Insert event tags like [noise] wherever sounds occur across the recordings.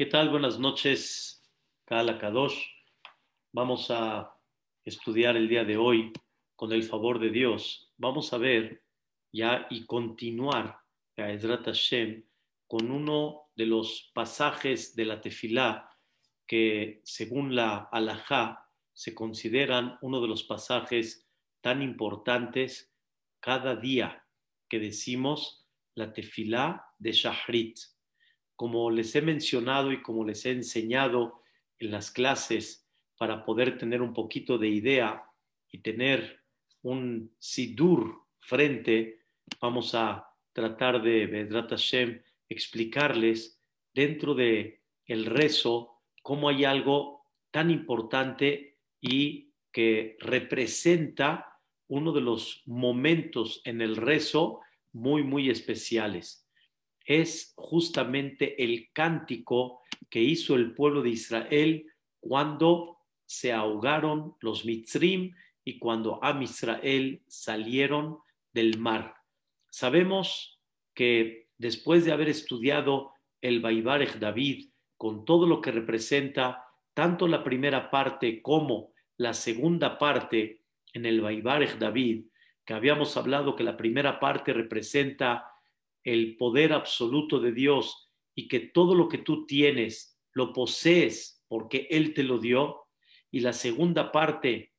¿Qué tal? Buenas noches, Kala Kadosh. Vamos a estudiar el día de hoy con el favor de Dios. Vamos a ver ya y continuar a Ezrat Hashem con uno de los pasajes de la Tefilá que, según la Alajá, se consideran uno de los pasajes tan importantes cada día que decimos la Tefilá de Shahrit como les he mencionado y como les he enseñado en las clases para poder tener un poquito de idea y tener un sidur frente, vamos a tratar de, Vedrat Hashem, explicarles dentro de el rezo cómo hay algo tan importante y que representa uno de los momentos en el rezo muy, muy especiales es justamente el cántico que hizo el pueblo de Israel cuando se ahogaron los Mitzrim y cuando Am Israel salieron del mar. Sabemos que después de haber estudiado el Baibarech David con todo lo que representa tanto la primera parte como la segunda parte en el Baibarech David, que habíamos hablado que la primera parte representa el poder absoluto de Dios y que todo lo que tú tienes lo posees porque Él te lo dio. Y la segunda parte,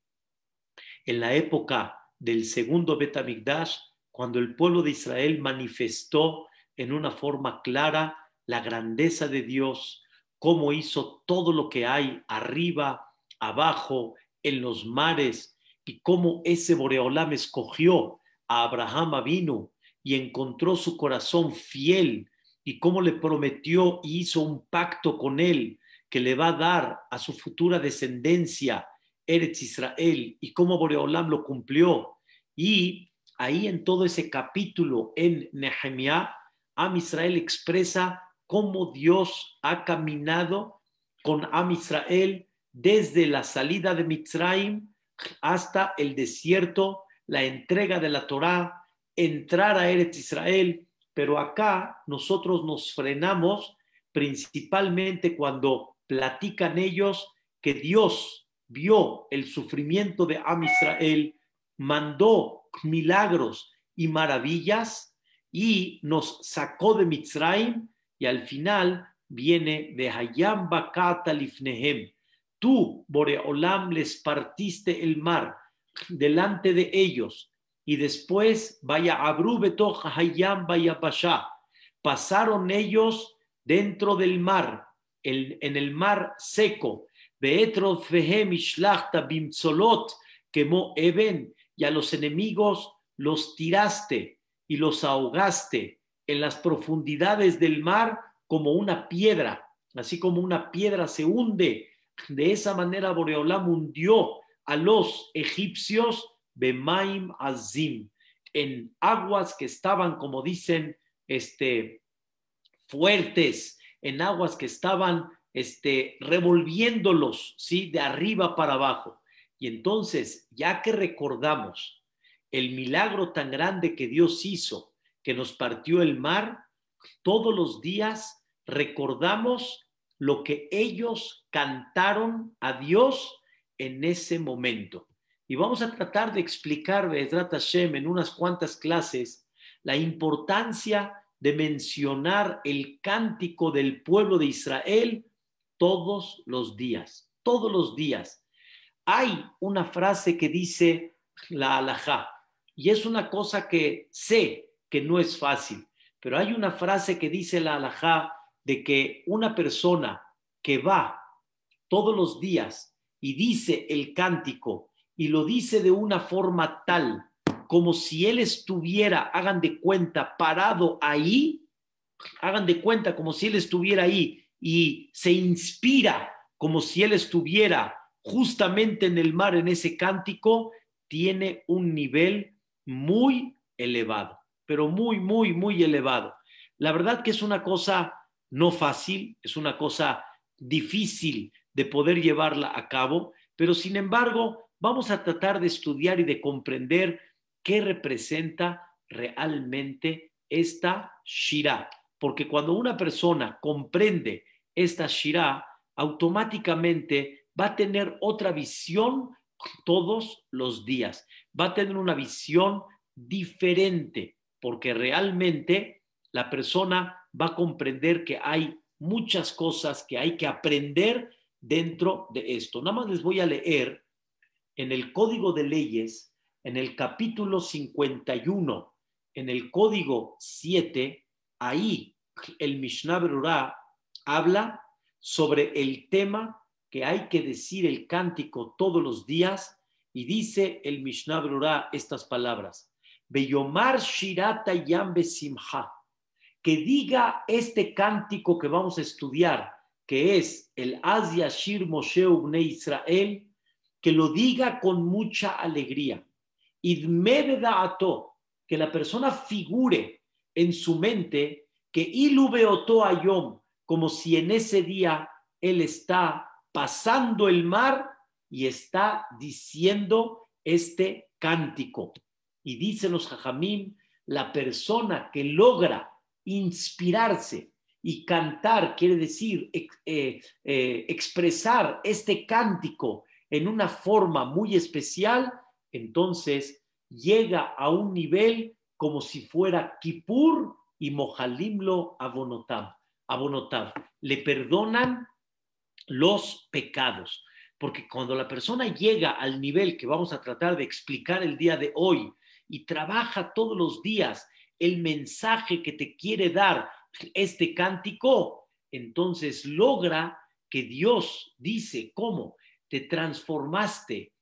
en la época del segundo Betamigdash, cuando el pueblo de Israel manifestó en una forma clara la grandeza de Dios, cómo hizo todo lo que hay arriba, abajo, en los mares, y cómo ese Boreolam escogió a Abraham vino y encontró su corazón fiel y cómo le prometió y hizo un pacto con él que le va a dar a su futura descendencia Eretz Israel y cómo Boreolam lo cumplió. Y ahí en todo ese capítulo en Nehemiah, Am Israel expresa cómo Dios ha caminado con Am Israel desde la salida de Mitzrayim hasta el desierto, la entrega de la Torá, entrar a Eretz Israel, pero acá nosotros nos frenamos principalmente cuando platican ellos que Dios vio el sufrimiento de Am Israel, mandó milagros y maravillas y nos sacó de Mitzrayim y al final viene de Hayam Bakata Lifnehem. Tú, Boreolam, les partiste el mar delante de ellos y después vaya Abrubeto Hayam vaya Pasha. Pasaron ellos dentro del mar, en el mar seco. Beetro Fehem Ishlachta Bimzolot, quemó Eben, y a los enemigos los tiraste y los ahogaste en las profundidades del mar como una piedra, así como una piedra se hunde. De esa manera Boreolam hundió a los egipcios Bemaim Azim, en aguas que estaban, como dicen, este, fuertes, en aguas que estaban este, revolviéndolos, ¿sí? De arriba para abajo. Y entonces, ya que recordamos el milagro tan grande que Dios hizo, que nos partió el mar, todos los días recordamos lo que ellos cantaron a Dios en ese momento. Y vamos a tratar de explicar, Bezrat Hashem, en unas cuantas clases, la importancia de mencionar el cántico del pueblo de Israel todos los días, todos los días. Hay una frase que dice la alajá, y es una cosa que sé que no es fácil, pero hay una frase que dice la alajá de que una persona que va todos los días y dice el cántico y lo dice de una forma tal como si él estuviera, hagan de cuenta, parado ahí, hagan de cuenta como si él estuviera ahí y se inspira como si él estuviera justamente en el mar, en ese cántico, tiene un nivel muy elevado, pero muy, muy, muy elevado. La verdad que es una cosa no fácil, es una cosa difícil de poder llevarla a cabo, pero sin embargo, vamos a tratar de estudiar y de comprender qué representa realmente esta Shira. Porque cuando una persona comprende esta Shirah, automáticamente va a tener otra visión todos los días. Va a tener una visión diferente, porque realmente la persona va a comprender que hay muchas cosas que hay que aprender dentro de esto. Nada más les voy a leer en el Código de Leyes, en el capítulo 51, en el Código 7, ahí el Mishnah Berurah habla sobre el tema que hay que decir el cántico todos los días y dice el Mishnah Berurah estas palabras. Beyomar Shirata Yambe Simha que diga este cántico que vamos a estudiar, que es el Asia Shir Moshe Ubne Israel, que lo diga con mucha alegría. Ato, que la persona figure en su mente que ilubeoto ayom, como si en ese día él está pasando el mar y está diciendo este cántico. Y dicen los jajamim, la persona que logra inspirarse y cantar quiere decir eh, eh, expresar este cántico en una forma muy especial, entonces llega a un nivel como si fuera Kippur y Mohalimlo Abonotab. Abonotab. Le perdonan los pecados. Porque cuando la persona llega al nivel que vamos a tratar de explicar el día de hoy y trabaja todos los días el mensaje que te quiere dar este cántico, entonces logra que Dios dice, ¿cómo? Te transformaste,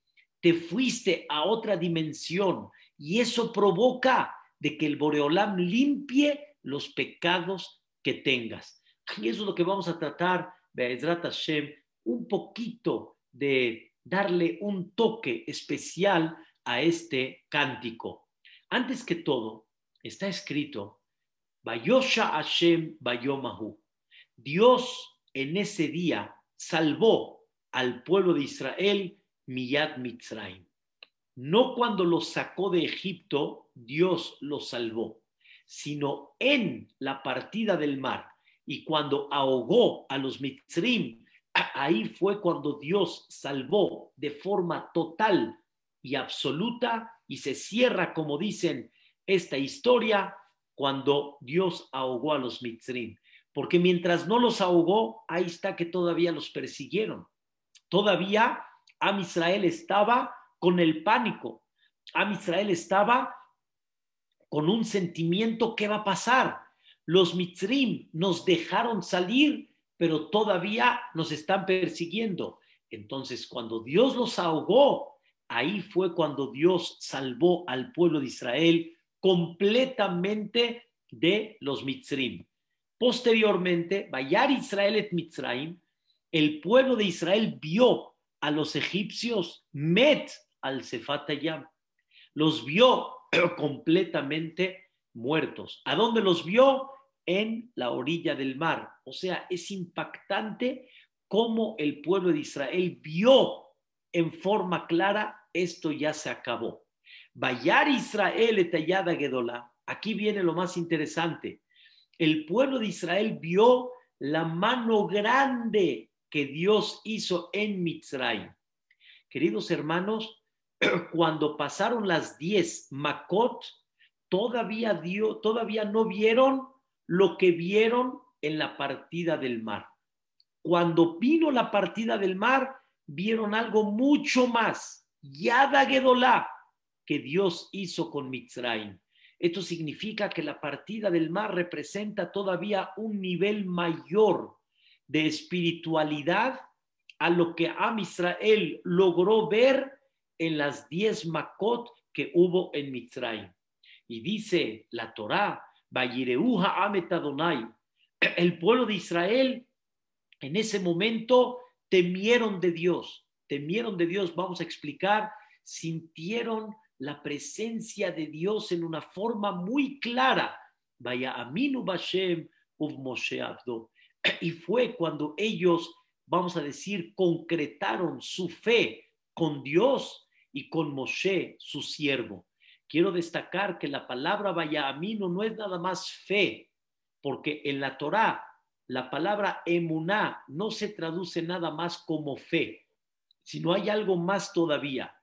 te fuiste a otra dimensión y eso provoca de que el Boreolam limpie los pecados que tengas. Y eso es lo que vamos a tratar, Be'ezrat Hashem, un poquito de darle un toque especial a este cántico. Antes que todo, está escrito, Bayosha Hashem Bayomahu. Dios en ese día salvó al pueblo de Israel Miyad Mitzrayim. No cuando los sacó de Egipto, Dios los salvó, sino en la partida del mar. Y cuando ahogó a los Mitzrim, ahí fue cuando Dios salvó de forma total y absoluta y se cierra, como dicen esta historia cuando Dios ahogó a los Mitzrim. Porque mientras no los ahogó, ahí está que todavía los persiguieron. Todavía Am Israel estaba con el pánico. Am Israel estaba con un sentimiento, ¿qué va a pasar? Los Mitzrim nos dejaron salir, pero todavía nos están persiguiendo. Entonces, cuando Dios los ahogó, ahí fue cuando Dios salvó al pueblo de Israel completamente de los Mitzrim. Posteriormente, Bayar Israel et Mitzrayim, el pueblo de Israel vio a los egipcios met al Sefatayam, los vio [clears throat] completamente muertos. ¿A dónde los vio? En la orilla del mar. O sea, es impactante cómo el pueblo de Israel vio en forma clara esto ya se acabó. Bayar Israel etayada Gedola. Aquí viene lo más interesante. El pueblo de Israel vio la mano grande que Dios hizo en Mitzray. Queridos hermanos, [clears throat] cuando pasaron las diez Makot, todavía, dio, todavía no vieron lo que vieron en la partida del mar. Cuando vino la partida del mar, vieron algo mucho más. Yada Gedolá, que Dios hizo con Mitzrayim. Esto significa que la partida del mar representa todavía un nivel mayor de espiritualidad a lo que Am Israel logró ver en las diez Makot que hubo en Mitzrayim. Y dice la Torá, Bayireuha Amet Adonai, [clears throat] el pueblo de Israel en ese momento temieron de Dios, temieron de Dios, vamos a explicar, sintieron la presencia de Dios en una forma muy clara. Vaya Aminu Bashem Moshe Abdo. Y fue cuando ellos, vamos a decir, concretaron su fe con Dios y con Moshe, su siervo. Quiero destacar que la palabra vaya Aminu no es nada más fe, porque en la Torá la palabra emuná no se traduce nada más como fe, sino hay algo más todavía.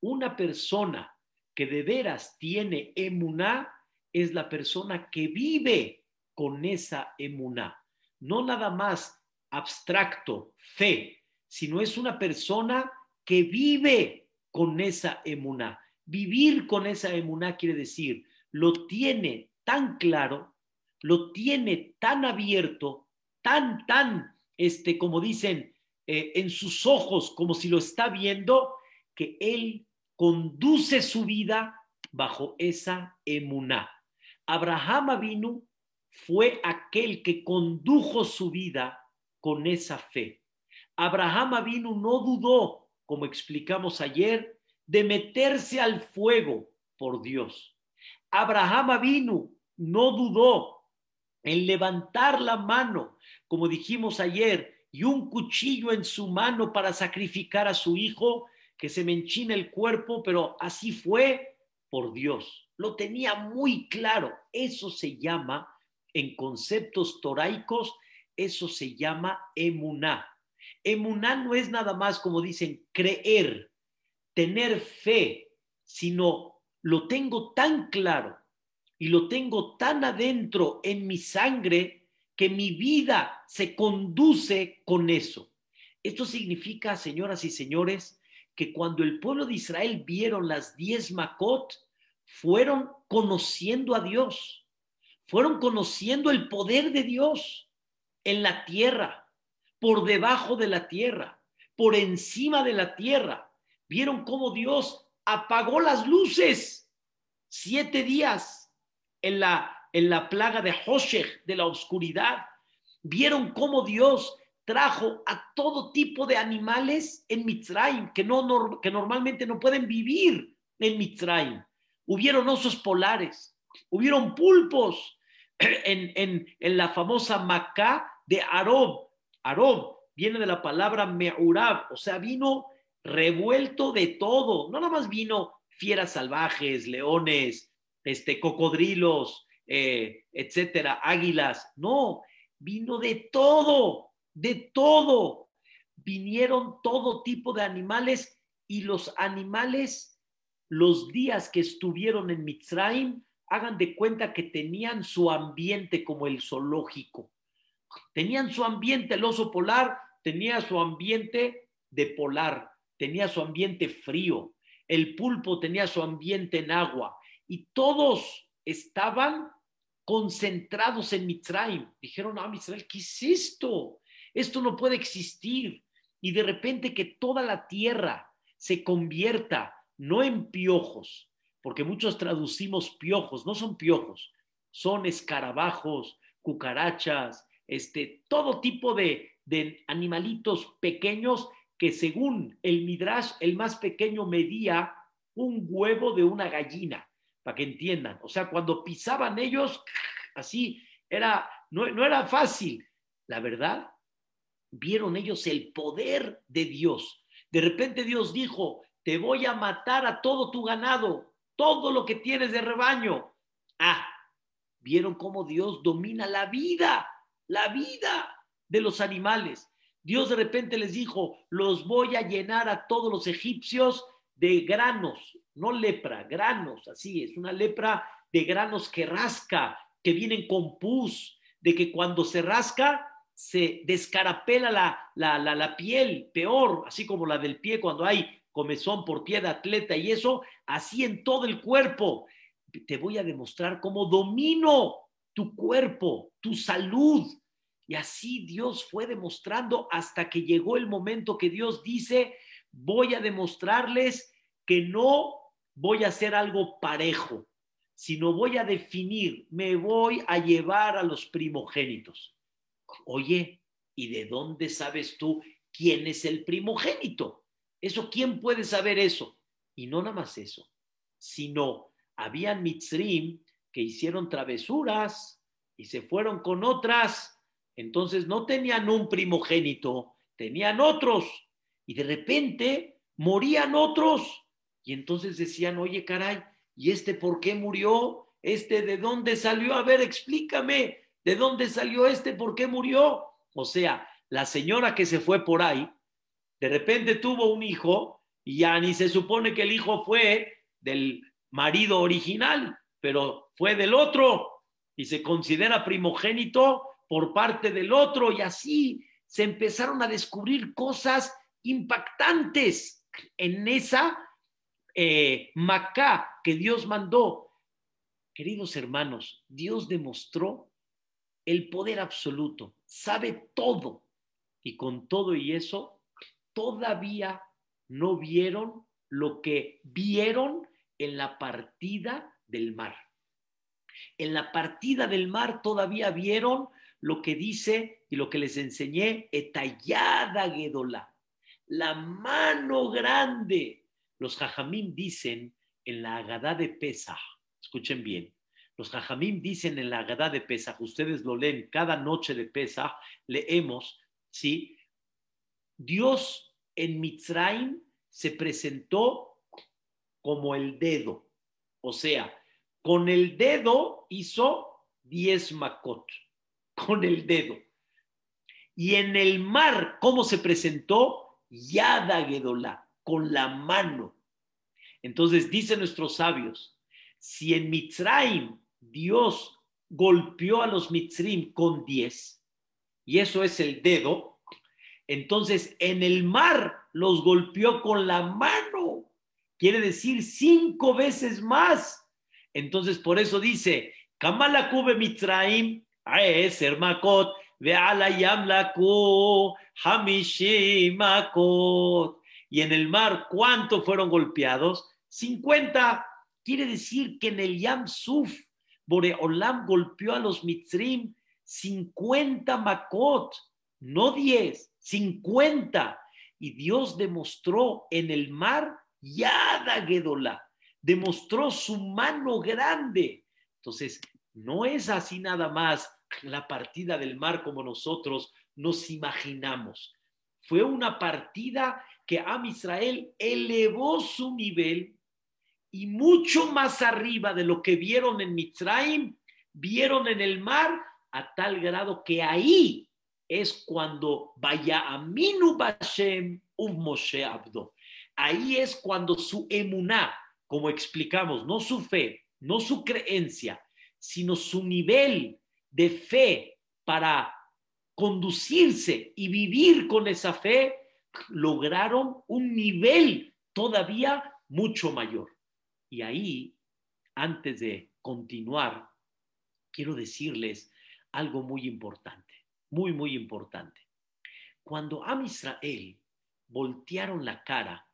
Una persona que de veras tiene emuná es la persona que vive con esa emuná. No nada más abstracto, fe, sino es una persona que vive con esa emuná. Vivir con esa emuná quiere decir, lo tiene tan claro, lo tiene tan abierto, tan, tan, este, como dicen, eh, en sus ojos, como si lo está viendo, que él conduce su vida bajo esa emuná. Abraham Avinu fue aquel que condujo su vida con esa fe. Abraham Avinu no dudó, como explicamos ayer, de meterse al fuego por Dios. Abraham Avinu no dudó en levantar la mano, como dijimos ayer, y un cuchillo en su mano para sacrificar a su hijo, que se me enchina el cuerpo, pero así fue por Dios. Lo tenía muy claro. Eso se llama, en conceptos toraicos, eso se llama emuná. Emuná no es nada más como dicen creer, tener fe, sino lo tengo tan claro y lo tengo tan adentro en mi sangre que mi vida se conduce con eso. Esto significa, señoras y señores, que cuando el pueblo de Israel vieron las diez Makot, fueron conociendo a Dios, fueron conociendo el poder de Dios en la tierra, por debajo de la tierra, por encima de la tierra vieron cómo Dios apagó las luces siete días en la, en la plaga de Hoshech, de la oscuridad. Vieron cómo Dios trajo a todo tipo de animales en Mitzrayim, que, no, que normalmente no pueden vivir en Mitzrayim. Hubieron osos polares, hubieron pulpos [clears throat] en, en, en la famosa Macá de Arob. Arob viene de la palabra Meurab, o sea, vino revuelto de todo. No nada más vino fieras salvajes, leones, este, cocodrilos, eh, etcétera, águilas. No, vino de todo, de todo. Vinieron todo tipo de animales y los animales, los días que estuvieron en Mitzrayim, hagan de cuenta que tenían su ambiente como el zoológico. Tenían su ambiente, el oso polar tenía su ambiente de polar, tenía su ambiente frío, el pulpo tenía su ambiente en agua y todos estaban concentrados en Mitzrayim. Dijeron, ah, Mitzrayim, ¿qué es esto? Esto no puede existir. Y de repente que toda la tierra se convierta no en piojos, porque muchos traducimos piojos, no son piojos, son escarabajos, cucarachas, este, todo tipo de, animalitos pequeños que según el Midrash, el más pequeño medía un huevo de una gallina, para que entiendan. O sea, cuando pisaban ellos, así, era, no era fácil. La verdad, vieron ellos el poder de Dios. De repente Dios dijo, te voy a matar a todo tu ganado, todo lo que tienes de rebaño. Ah, vieron cómo Dios domina la vida, la vida de los animales. Dios de repente les dijo, los voy a llenar a todos los egipcios de granos, no lepra, granos, así es, una lepra de granos que rasca, que vienen con pus, de que cuando se rasca se descarapela la, la, la, la piel, peor, así como la del pie cuando hay comezón por pie de atleta y eso, así en todo el cuerpo. Te voy a demostrar cómo domino tu cuerpo, tu salud, y así Dios fue demostrando hasta que llegó el momento que Dios dice, voy a demostrarles que no voy a hacer algo parejo, sino voy a definir, me voy a llevar a los primogénitos. Oye, ¿y de dónde sabes tú quién es el primogénito? Eso, ¿quién puede saber eso? Y no nada más eso, sino habían mitzrim que hicieron travesuras y se fueron con otras entonces no tenían un primogénito, tenían otros. Y de repente morían otros. Y entonces decían, oye, caray, ¿y este por qué murió? ¿Este de dónde salió? A ver, explícame. ¿De dónde salió este? ¿Por qué murió? O sea, la señora que se fue por ahí, de repente tuvo un hijo y ya ni se supone que el hijo fue del marido original, pero fue del otro y se considera primogénito por parte del otro y así se empezaron a descubrir cosas impactantes en esa eh, Macá que Dios mandó. Queridos hermanos, Dios demostró el poder absoluto, sabe todo. Y con todo y eso, todavía no vieron lo que vieron en la partida del mar. En la partida del mar todavía vieron lo que dice y lo que les enseñé, etallada Gedola, la mano grande. Los jajamín dicen en la Agadá de Pesach, escuchen bien, los jajamín dicen en la Agadá de Pesach, ustedes lo leen cada noche de Pesach, leemos, ¿sí? Dios en Mitzrayim se presentó como el dedo, o sea, con el dedo hizo diez macot, con el dedo. Y en el mar, ¿cómo se presentó? Yada Gedolá, con la mano. Entonces, dicen nuestros sabios, si en Mitzrayim Dios golpeó a los Mitzrim con diez, y eso es el dedo, entonces en el mar los golpeó con la mano. Quiere decir cinco veces más. Entonces por eso dice, Kamala Kube Mitzraim, Aeser Makot, Veala Yamlaku, Hamishimakot. Y en el mar, ¿cuántos fueron golpeados? 50. Quiere decir que en el Yam Suf, Boreolam golpeó a los Mitzrim 50 Makot, no 10. 50. Y Dios demostró en el mar Yada Gedola, demostró su mano grande. Entonces, no es así nada más la partida del mar como nosotros nos imaginamos. Fue una partida que Am Israel elevó su nivel y mucho más arriba de lo que vieron en Mitzrayim, vieron en el mar a tal grado que ahí es cuando vaya a Minu Bashem un Moshe Abdo. Ahí es cuando su emuná, como explicamos, no su fe, no su creencia, sino su nivel de fe para conducirse y vivir con esa fe, lograron un nivel todavía mucho mayor. Y ahí, antes de continuar, quiero decirles algo muy importante muy, muy importante. Cuando a Israel voltearon la cara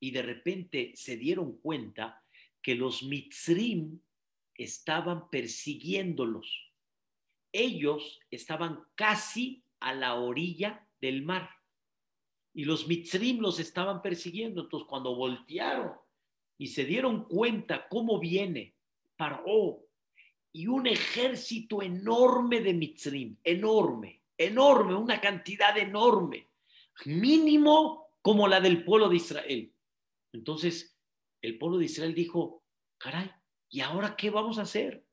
y de repente se dieron cuenta que los Mitzrim estaban persiguiéndolos. Ellos estaban casi a la orilla del mar y los Mitzrim los estaban persiguiendo. Entonces, cuando voltearon y se dieron cuenta cómo viene Paró y un ejército enorme de Mitzrim, enorme, enorme, una cantidad enorme, mínimo como la del pueblo de Israel. Entonces, el pueblo de Israel dijo, caray, ¿y ahora qué vamos a hacer?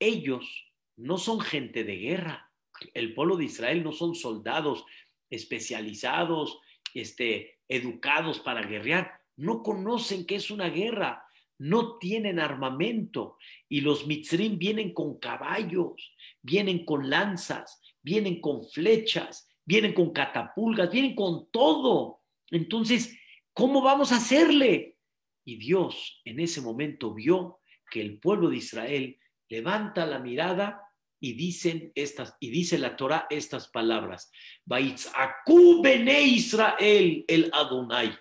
Ellos no son gente de guerra. El pueblo de Israel no son soldados especializados, este, educados para guerrear. No conocen qué es una guerra no tienen armamento y los mitzrim vienen con caballos, vienen con lanzas, vienen con flechas, vienen con catapulgas, vienen con todo. Entonces, ¿cómo vamos a hacerle? Y Dios en ese momento vio que el pueblo de Israel levanta la mirada y dicen estas y dice la Torah estas palabras: bene Israel el Adonai.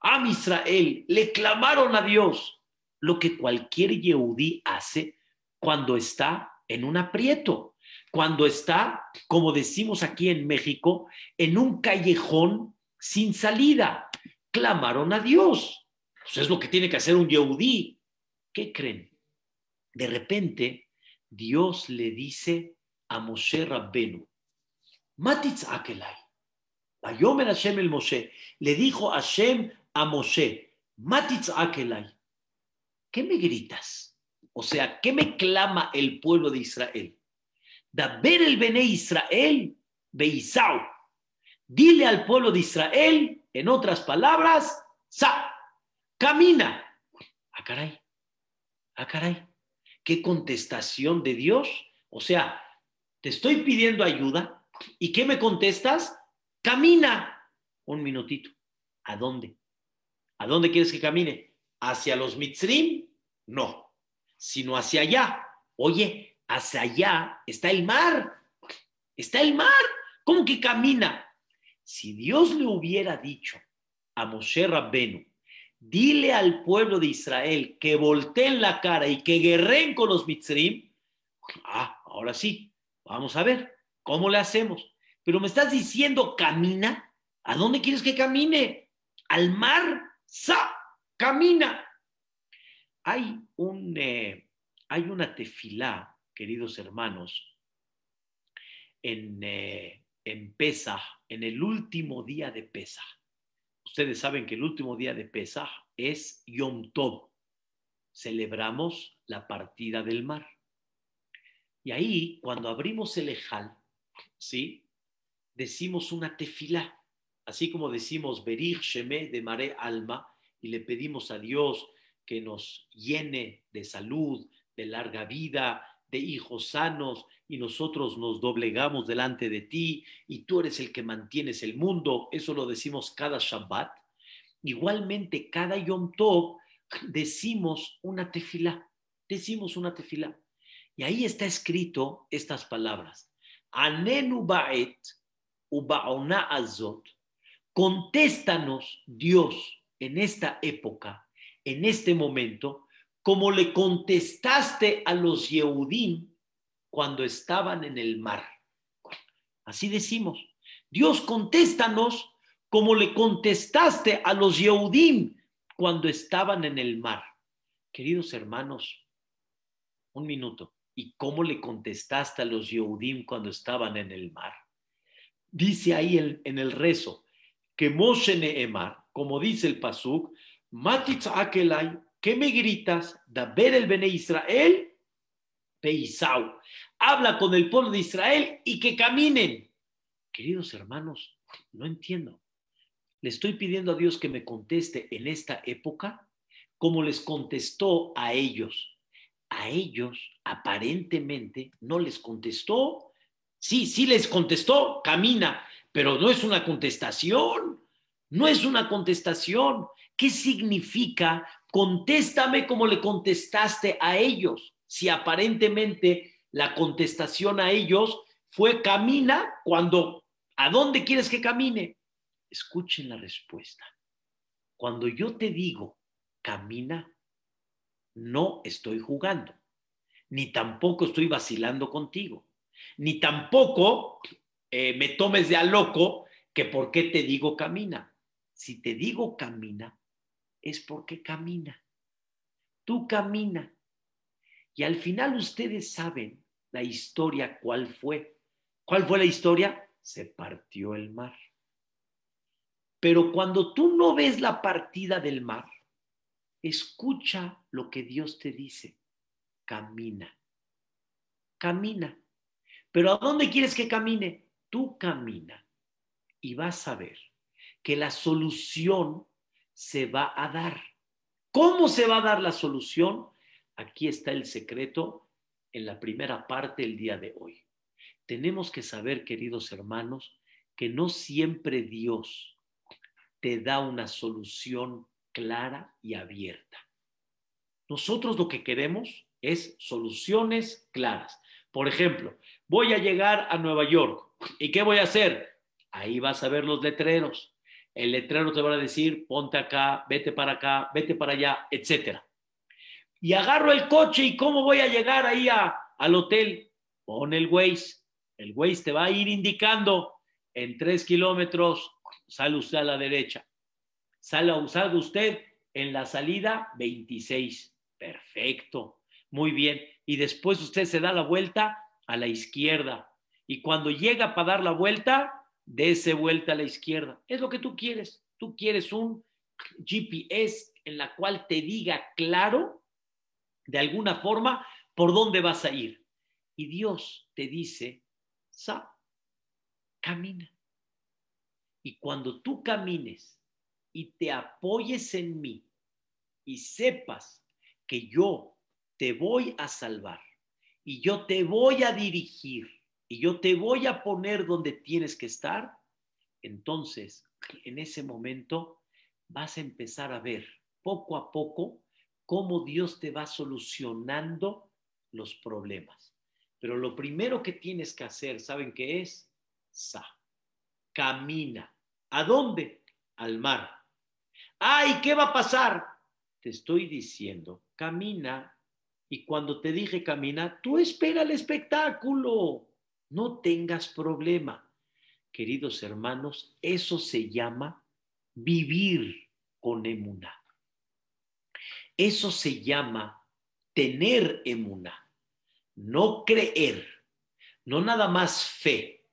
Am Israel le clamaron a Dios lo que cualquier Yehudí hace cuando está en un aprieto, cuando está, como decimos aquí en México, en un callejón sin salida. Clamaron a Dios. Eso es lo que tiene que hacer un Yehudí. ¿Qué creen? De repente, Dios le dice a Moshe Rabbenu, Matitz Akelai, Hashem el Moshe, le dijo Hashem a Moshe, Matitz Akelai, ¿qué me gritas? O sea, ¿qué me clama el pueblo de Israel? ver el Bene Israel, Beisau. Dile al pueblo de Israel, en otras palabras, Sa, camina. Ah, caray, ah, caray. ¿Qué contestación de Dios? O sea, te estoy pidiendo ayuda y ¿qué me contestas? Camina. Un minutito. ¿A dónde? ¿A dónde quieres que camine? ¿Hacia los Mitzrim? No, sino hacia allá. Oye, hacia allá está el mar. Está el mar. ¿Cómo que camina? Si Dios le hubiera dicho a Moshe Rabbenu, dile al pueblo de Israel que volteen la cara y que guerren con los Mitzrim, ah, ahora sí, vamos a ver, ¿cómo le hacemos? Pero me estás diciendo, camina. ¿A dónde quieres que camine? Al mar. ¡Sa! Camina. Hay, un, eh, hay una tefilá, queridos hermanos, en, eh, en Pesach, en el último día de Pesach. Ustedes saben que el último día de Pesach es Yom Tov. Celebramos la partida del mar. Y ahí, cuando abrimos el Ejal, ¿sí? Decimos una tefilá, así como decimos Berich Sheme de Mare Alma, y le pedimos a Dios que nos llene de salud, de larga vida, de hijos sanos, y nosotros nos doblegamos delante de ti, y tú eres el que mantienes el mundo. Eso lo decimos cada Shabbat. Igualmente, cada Yom Tov decimos una tefilá, decimos una tefilá. Y ahí está escrito estas palabras. Anenu ba'et ubaona azot. Contéstanos, Dios, en esta época en este momento, como le contestaste a los Yehudim cuando estaban en el mar. Así decimos, Dios contéstanos como le contestaste a los Yehudim cuando estaban en el mar. Queridos hermanos, un minuto. ¿Y cómo le contestaste a los Yehudim cuando estaban en el mar? Dice ahí en, el rezo que Moshe Neemar, como dice el Pasuk, Matitz Akelay, ¿qué me gritas? ver el Bene Israel, Peisau. Habla con el pueblo de Israel y que caminen. Queridos hermanos, no entiendo. Le estoy pidiendo a Dios que me conteste en esta época como les contestó a ellos. A ellos aparentemente no les contestó. Sí, sí les contestó, camina, pero no es una contestación. No es una contestación. ¿Qué significa contéstame como le contestaste a ellos? Si aparentemente la contestación a ellos fue camina cuando, ¿a dónde quieres que camine? Escuchen la respuesta. Cuando yo te digo camina, no estoy jugando, ni tampoco estoy vacilando contigo, ni tampoco eh, me tomes de a loco que por qué te digo camina. Si te digo camina, es porque camina. Tú camina. Y al final ustedes saben la historia cuál fue. ¿Cuál fue la historia? Se partió el mar. Pero cuando tú no ves la partida del mar, escucha lo que Dios te dice. Camina. Camina. Pero ¿a dónde quieres que camine? Tú camina y vas a ver que la solución se va a dar. ¿Cómo se va a dar la solución? Aquí está el secreto en la primera parte del día de hoy. Tenemos que saber, queridos hermanos, que no siempre Dios te da una solución clara y abierta. Nosotros lo que queremos es soluciones claras. Por ejemplo, voy a llegar a Nueva York. ¿Y qué voy a hacer? Ahí vas a ver los letreros el letrero te va a decir, ponte acá, vete para acá, vete para allá, etc. Y agarro el coche y cómo voy a llegar ahí al hotel. Pon el Waze. El Waze te va a ir indicando en tres kilómetros, sale usted a la derecha. Sale, salga usted en la salida 26. Perfecto. Muy bien. Y después usted se da la vuelta a la izquierda. Y cuando llega para dar la vuelta, dése vuelta a la izquierda. Es lo que tú quieres. Tú quieres un GPS en la cual te diga claro, de alguna forma, por dónde vas a ir. Y Dios te dice, Sa, camina. Y cuando tú camines y te apoyes en mí y sepas que yo te voy a salvar y yo te voy a dirigir y yo te voy a poner donde tienes que estar, entonces en ese momento vas a empezar a ver poco a poco cómo Dios te va solucionando los problemas. Pero lo primero que tienes que hacer, ¿saben qué es? Sa. Camina. ¿A dónde? Al mar. Ay, ¿qué va a pasar? Te estoy diciendo, camina. Y cuando te dije camina, tú espera el espectáculo. No tengas problema. Queridos hermanos, eso se llama vivir con emuná. Eso se llama tener emuná, no creer, no nada más fe,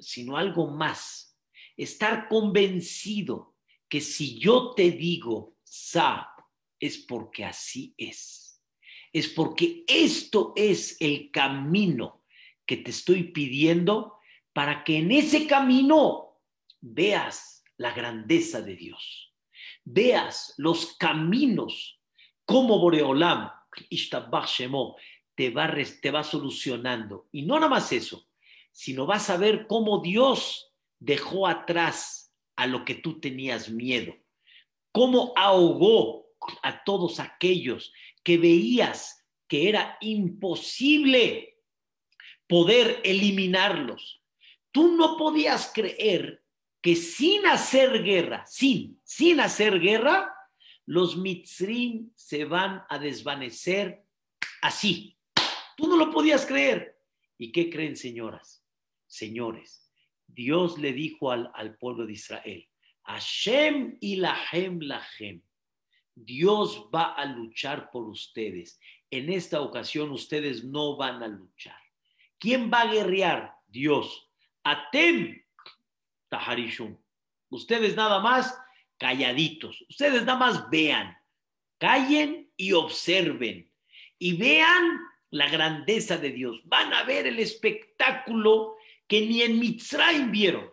sino algo más. Estar convencido que si yo te digo sa, es porque así es. Es porque esto es el camino que te estoy pidiendo para que en ese camino veas la grandeza de Dios, veas los caminos como Boreolam, te va, te va solucionando. Y no nada más eso, sino vas a ver cómo Dios dejó atrás a lo que tú tenías miedo, cómo ahogó a todos aquellos que veías que era imposible poder eliminarlos. Tú no podías creer que sin hacer guerra, sin, sin hacer guerra, los mitzrim se van a desvanecer así. Tú no lo podías creer. ¿Y qué creen, señoras? Señores, Dios le dijo al, al pueblo de Israel, Hashem y Lahem Lahem, Dios va a luchar por ustedes. En esta ocasión ustedes no van a luchar. ¿Quién va a guerrear? Dios. Atem, Taharishum. Ustedes nada más calladitos. Ustedes nada más vean. Callen y observen. Y vean la grandeza de Dios. Van a ver el espectáculo que ni en Mitzrayim vieron.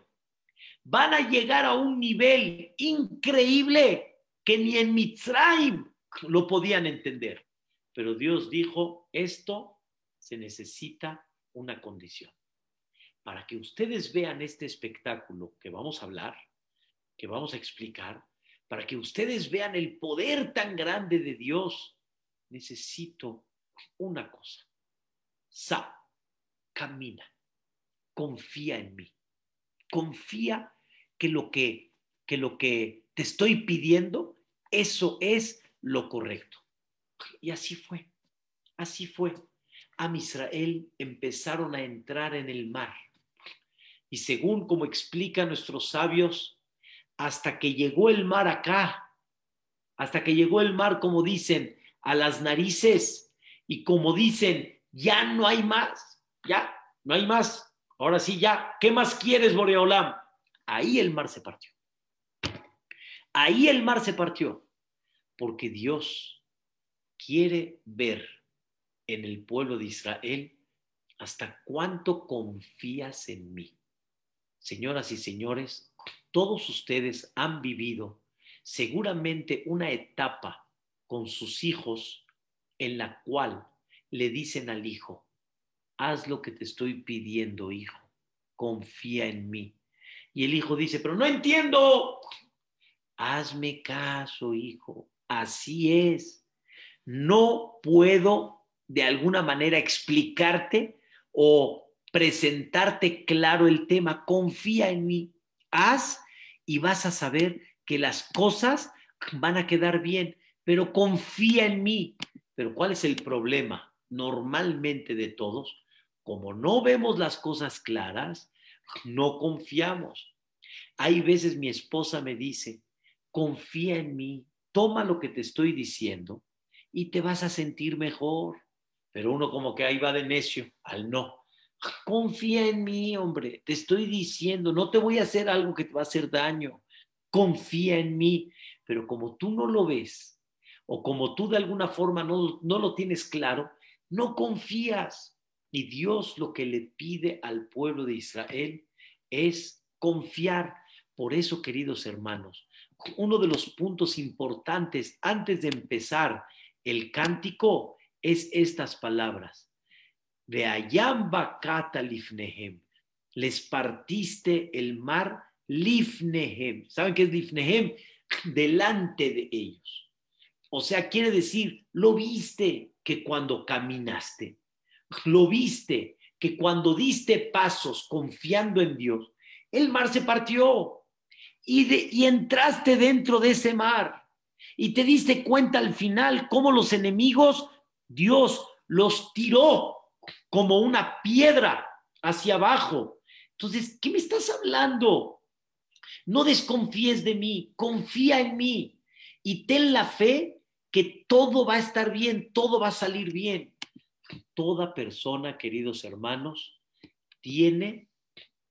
Van a llegar a un nivel increíble que ni en Mitzrayim lo podían entender. Pero Dios dijo, esto se necesita una condición. Para que ustedes vean este espectáculo que vamos a hablar, que vamos a explicar, para que ustedes vean el poder tan grande de Dios, necesito una cosa. Sa, camina, confía en mí. Confía que lo que, que lo que te estoy pidiendo, eso es lo correcto. Y así fue. Así fue. A Israel empezaron a entrar en el mar. Y según como explican nuestros sabios, hasta que llegó el mar acá, hasta que llegó el mar, como dicen, a las narices, y como dicen, ya no hay más, ya, no hay más. Ahora sí, ya, ¿qué más quieres, Boreolam? Ahí el mar se partió. Ahí el mar se partió, porque Dios quiere ver en el pueblo de Israel hasta cuánto confías en mí. Señoras y señores, todos ustedes han vivido seguramente una etapa con sus hijos en la cual le dicen al hijo, haz lo que te estoy pidiendo, hijo, confía en mí. Y el hijo dice, pero no entiendo. Hazme caso, hijo, así es. No puedo de alguna manera explicarte o presentarte claro el tema. Confía en mí, haz y vas a saber que las cosas van a quedar bien, pero confía en mí. Pero ¿cuál es el problema normalmente de todos? Como no vemos las cosas claras, no confiamos. Hay veces mi esposa me dice, confía en mí, toma lo que te estoy diciendo y te vas a sentir mejor. Pero uno como que ahí va de necio al no. Confía en mí, hombre. Te estoy diciendo, no te voy a hacer algo que te va a hacer daño. Confía en mí. Pero como tú no lo ves, o como tú de alguna forma no, no lo tienes claro, no confías. Y Dios lo que le pide al pueblo de Israel es confiar. Por eso, queridos hermanos, uno de los puntos importantes antes de empezar el cántico es estas palabras. De Ayamba Lifnehem. Les partiste el mar Lifnehem. ¿Saben qué es Lifnehem? [clears throat] Delante de ellos. O sea, quiere decir, lo viste que cuando caminaste, lo viste que cuando diste pasos confiando en Dios, el mar se partió y, y entraste dentro de ese mar y te diste cuenta al final cómo los enemigos, Dios los tiró como una piedra hacia abajo. Entonces, ¿qué me estás hablando? No desconfíes de mí, confía en mí y ten la fe que todo va a estar bien, todo va a salir bien. Toda persona, queridos hermanos, tiene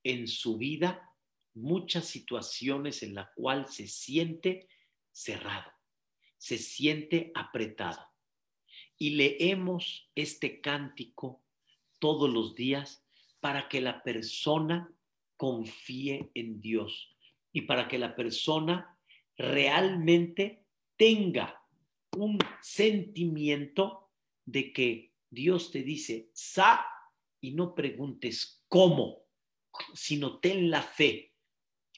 en su vida muchas situaciones en las cuales se siente cerrado, se siente apretado. Y leemos este cántico todos los días para que la persona confíe en Dios y para que la persona realmente tenga un sentimiento de que Dios te dice, sa, y no preguntes cómo, sino ten la fe.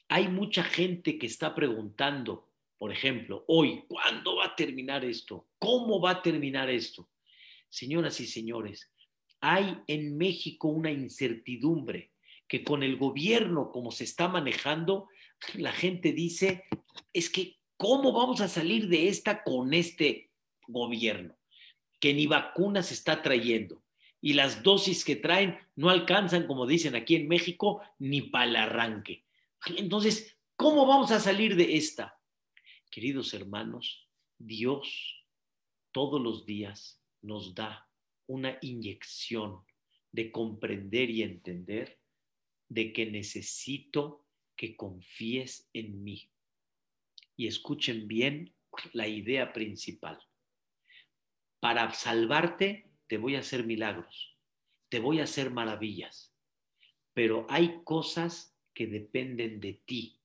Hay mucha gente que está preguntando, por ejemplo, hoy, ¿cuándo va terminar esto? ¿Cómo va a terminar esto? Señoras y señores, hay en México una incertidumbre que con el gobierno como se está manejando, la gente dice, es que ¿Cómo vamos a salir de esta con este gobierno? Que ni vacunas está trayendo y las dosis que traen no alcanzan, como dicen aquí en México, ni para el arranque. Entonces, ¿cómo vamos a salir de esta? Queridos hermanos, Dios todos los días nos da una inyección de comprender y entender de que necesito que confíes en mí y escuchen bien la idea principal. Para salvarte te voy a hacer milagros, te voy a hacer maravillas, pero hay cosas que dependen de ti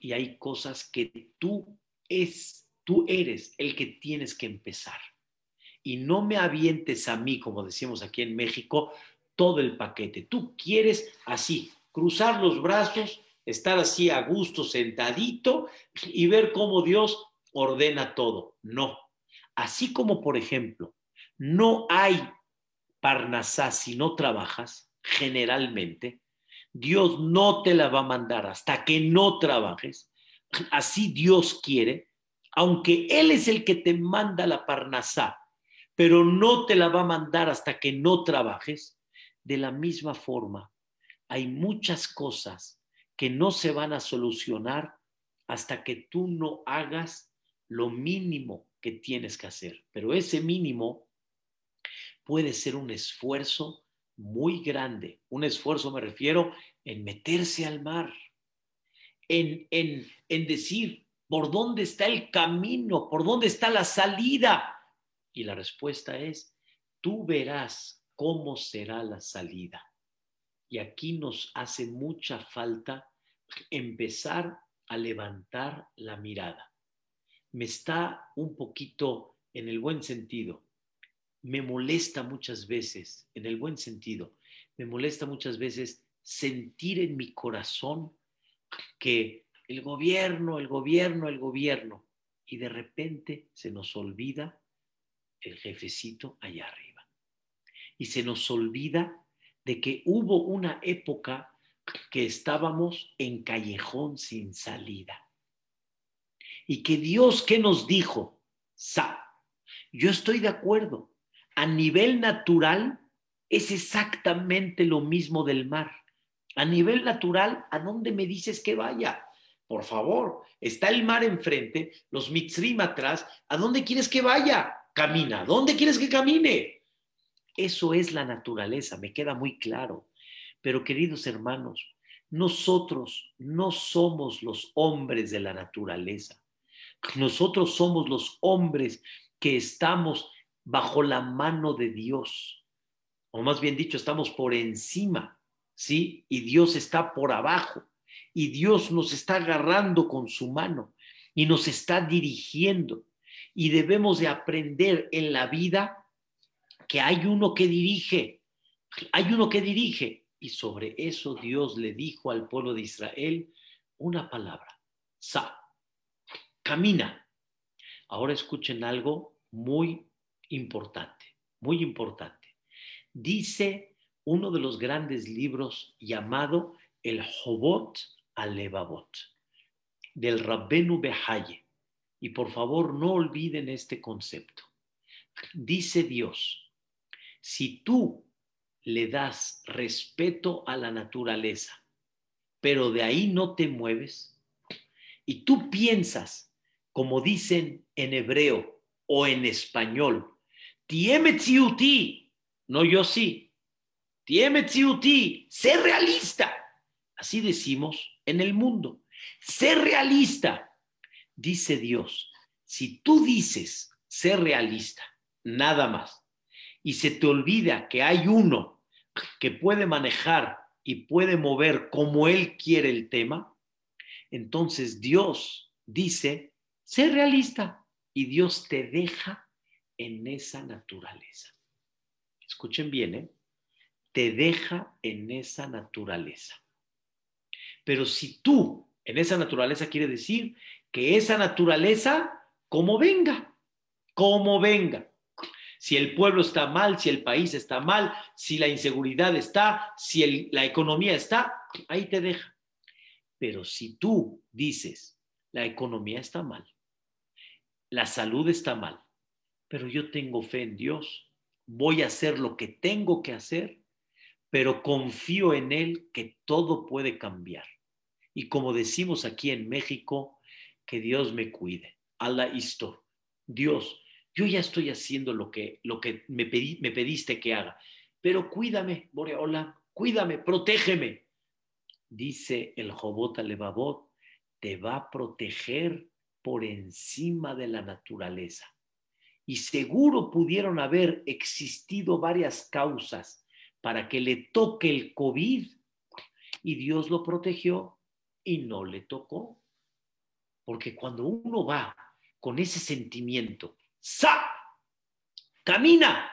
y hay cosas que tú es, tú eres el que tienes que empezar. Y no me avientes a mí, como decimos aquí en México, todo el paquete. Tú quieres así, cruzar los brazos estar así a gusto, sentadito y ver cómo Dios ordena todo. No. Así como, por ejemplo, no hay parnasá si no trabajas, generalmente, Dios no te la va a mandar hasta que no trabajes. Así Dios quiere, aunque Él es el que te manda la parnasá, pero no te la va a mandar hasta que no trabajes. De la misma forma, hay muchas cosas que no se van a solucionar hasta que tú no hagas lo mínimo que tienes que hacer. Pero ese mínimo puede ser un esfuerzo muy grande. Un esfuerzo me refiero en meterse al mar, en, en, en decir, ¿por dónde está el camino? ¿Por dónde está la salida? Y la respuesta es, tú verás cómo será la salida. Y aquí nos hace mucha falta empezar a levantar la mirada. Me está un poquito en el buen sentido. Me molesta muchas veces, en el buen sentido, me molesta muchas veces sentir en mi corazón que el gobierno, el gobierno, el gobierno, y de repente se nos olvida el jefecito allá arriba. Y se nos olvida de que hubo una época que estábamos en callejón sin salida. Y que Dios, ¿qué nos dijo? Sa, yo estoy de acuerdo. A nivel natural es exactamente lo mismo del mar. A nivel natural, ¿a dónde me dices que vaya? Por favor, está el mar enfrente, los mitzrim atrás. ¿A dónde quieres que vaya? Camina. ¿Dónde quieres que camine? Eso es la naturaleza, me queda muy claro. Pero queridos hermanos, nosotros no somos los hombres de la naturaleza. Nosotros somos los hombres que estamos bajo la mano de Dios. o más bien dicho, estamos por encima, ¿sí? Y Dios está por abajo, y Dios nos está agarrando con su mano y nos está dirigiendo. Y debemos de aprender en la vida que hay uno que dirige, hay uno que dirige. Y sobre eso Dios le dijo al pueblo de Israel una palabra, sa, camina. Ahora escuchen algo muy importante, muy importante. Dice uno de los grandes libros llamado el Jobot Alevabot, del Rabbenu Behaye. Y por favor no olviden este concepto. Dice Dios, si tú le das respeto a la naturaleza, pero de ahí no te mueves, y tú piensas, como dicen en hebreo o en español, Tiemetziuti, no yo sí, Tiemetziuti, sé realista. Así decimos en el mundo. Sé realista. Dice Dios, si tú dices ser realista, nada más, y se te olvida que hay uno que puede manejar y puede mover como él quiere el tema, entonces Dios dice, sé realista y Dios te deja en esa naturaleza. Escuchen bien, ¿eh? Te deja en esa naturaleza. Pero si tú, en esa naturaleza quiere decir que esa naturaleza, como venga, como venga. Si el pueblo está mal, si el país está mal, si la inseguridad está, si la economía está, ahí te deja. Pero si tú dices, la economía está mal, la salud está mal, pero yo tengo fe en Dios, voy a hacer lo que tengo que hacer, pero confío en Él que todo puede cambiar. Y como decimos aquí en México, que Dios me cuide. Allah isto. Dios, yo ya estoy haciendo lo que, lo que me, me pediste que haga, pero cuídame, Boreola, cuídame, protégeme. Dice el Jobot Alevabot, te va a proteger por encima de la naturaleza. Y seguro pudieron haber existido varias causas para que le toque el COVID y Dios lo protegió y no le tocó. Porque cuando uno va con ese sentimiento, ¡sa! Camina.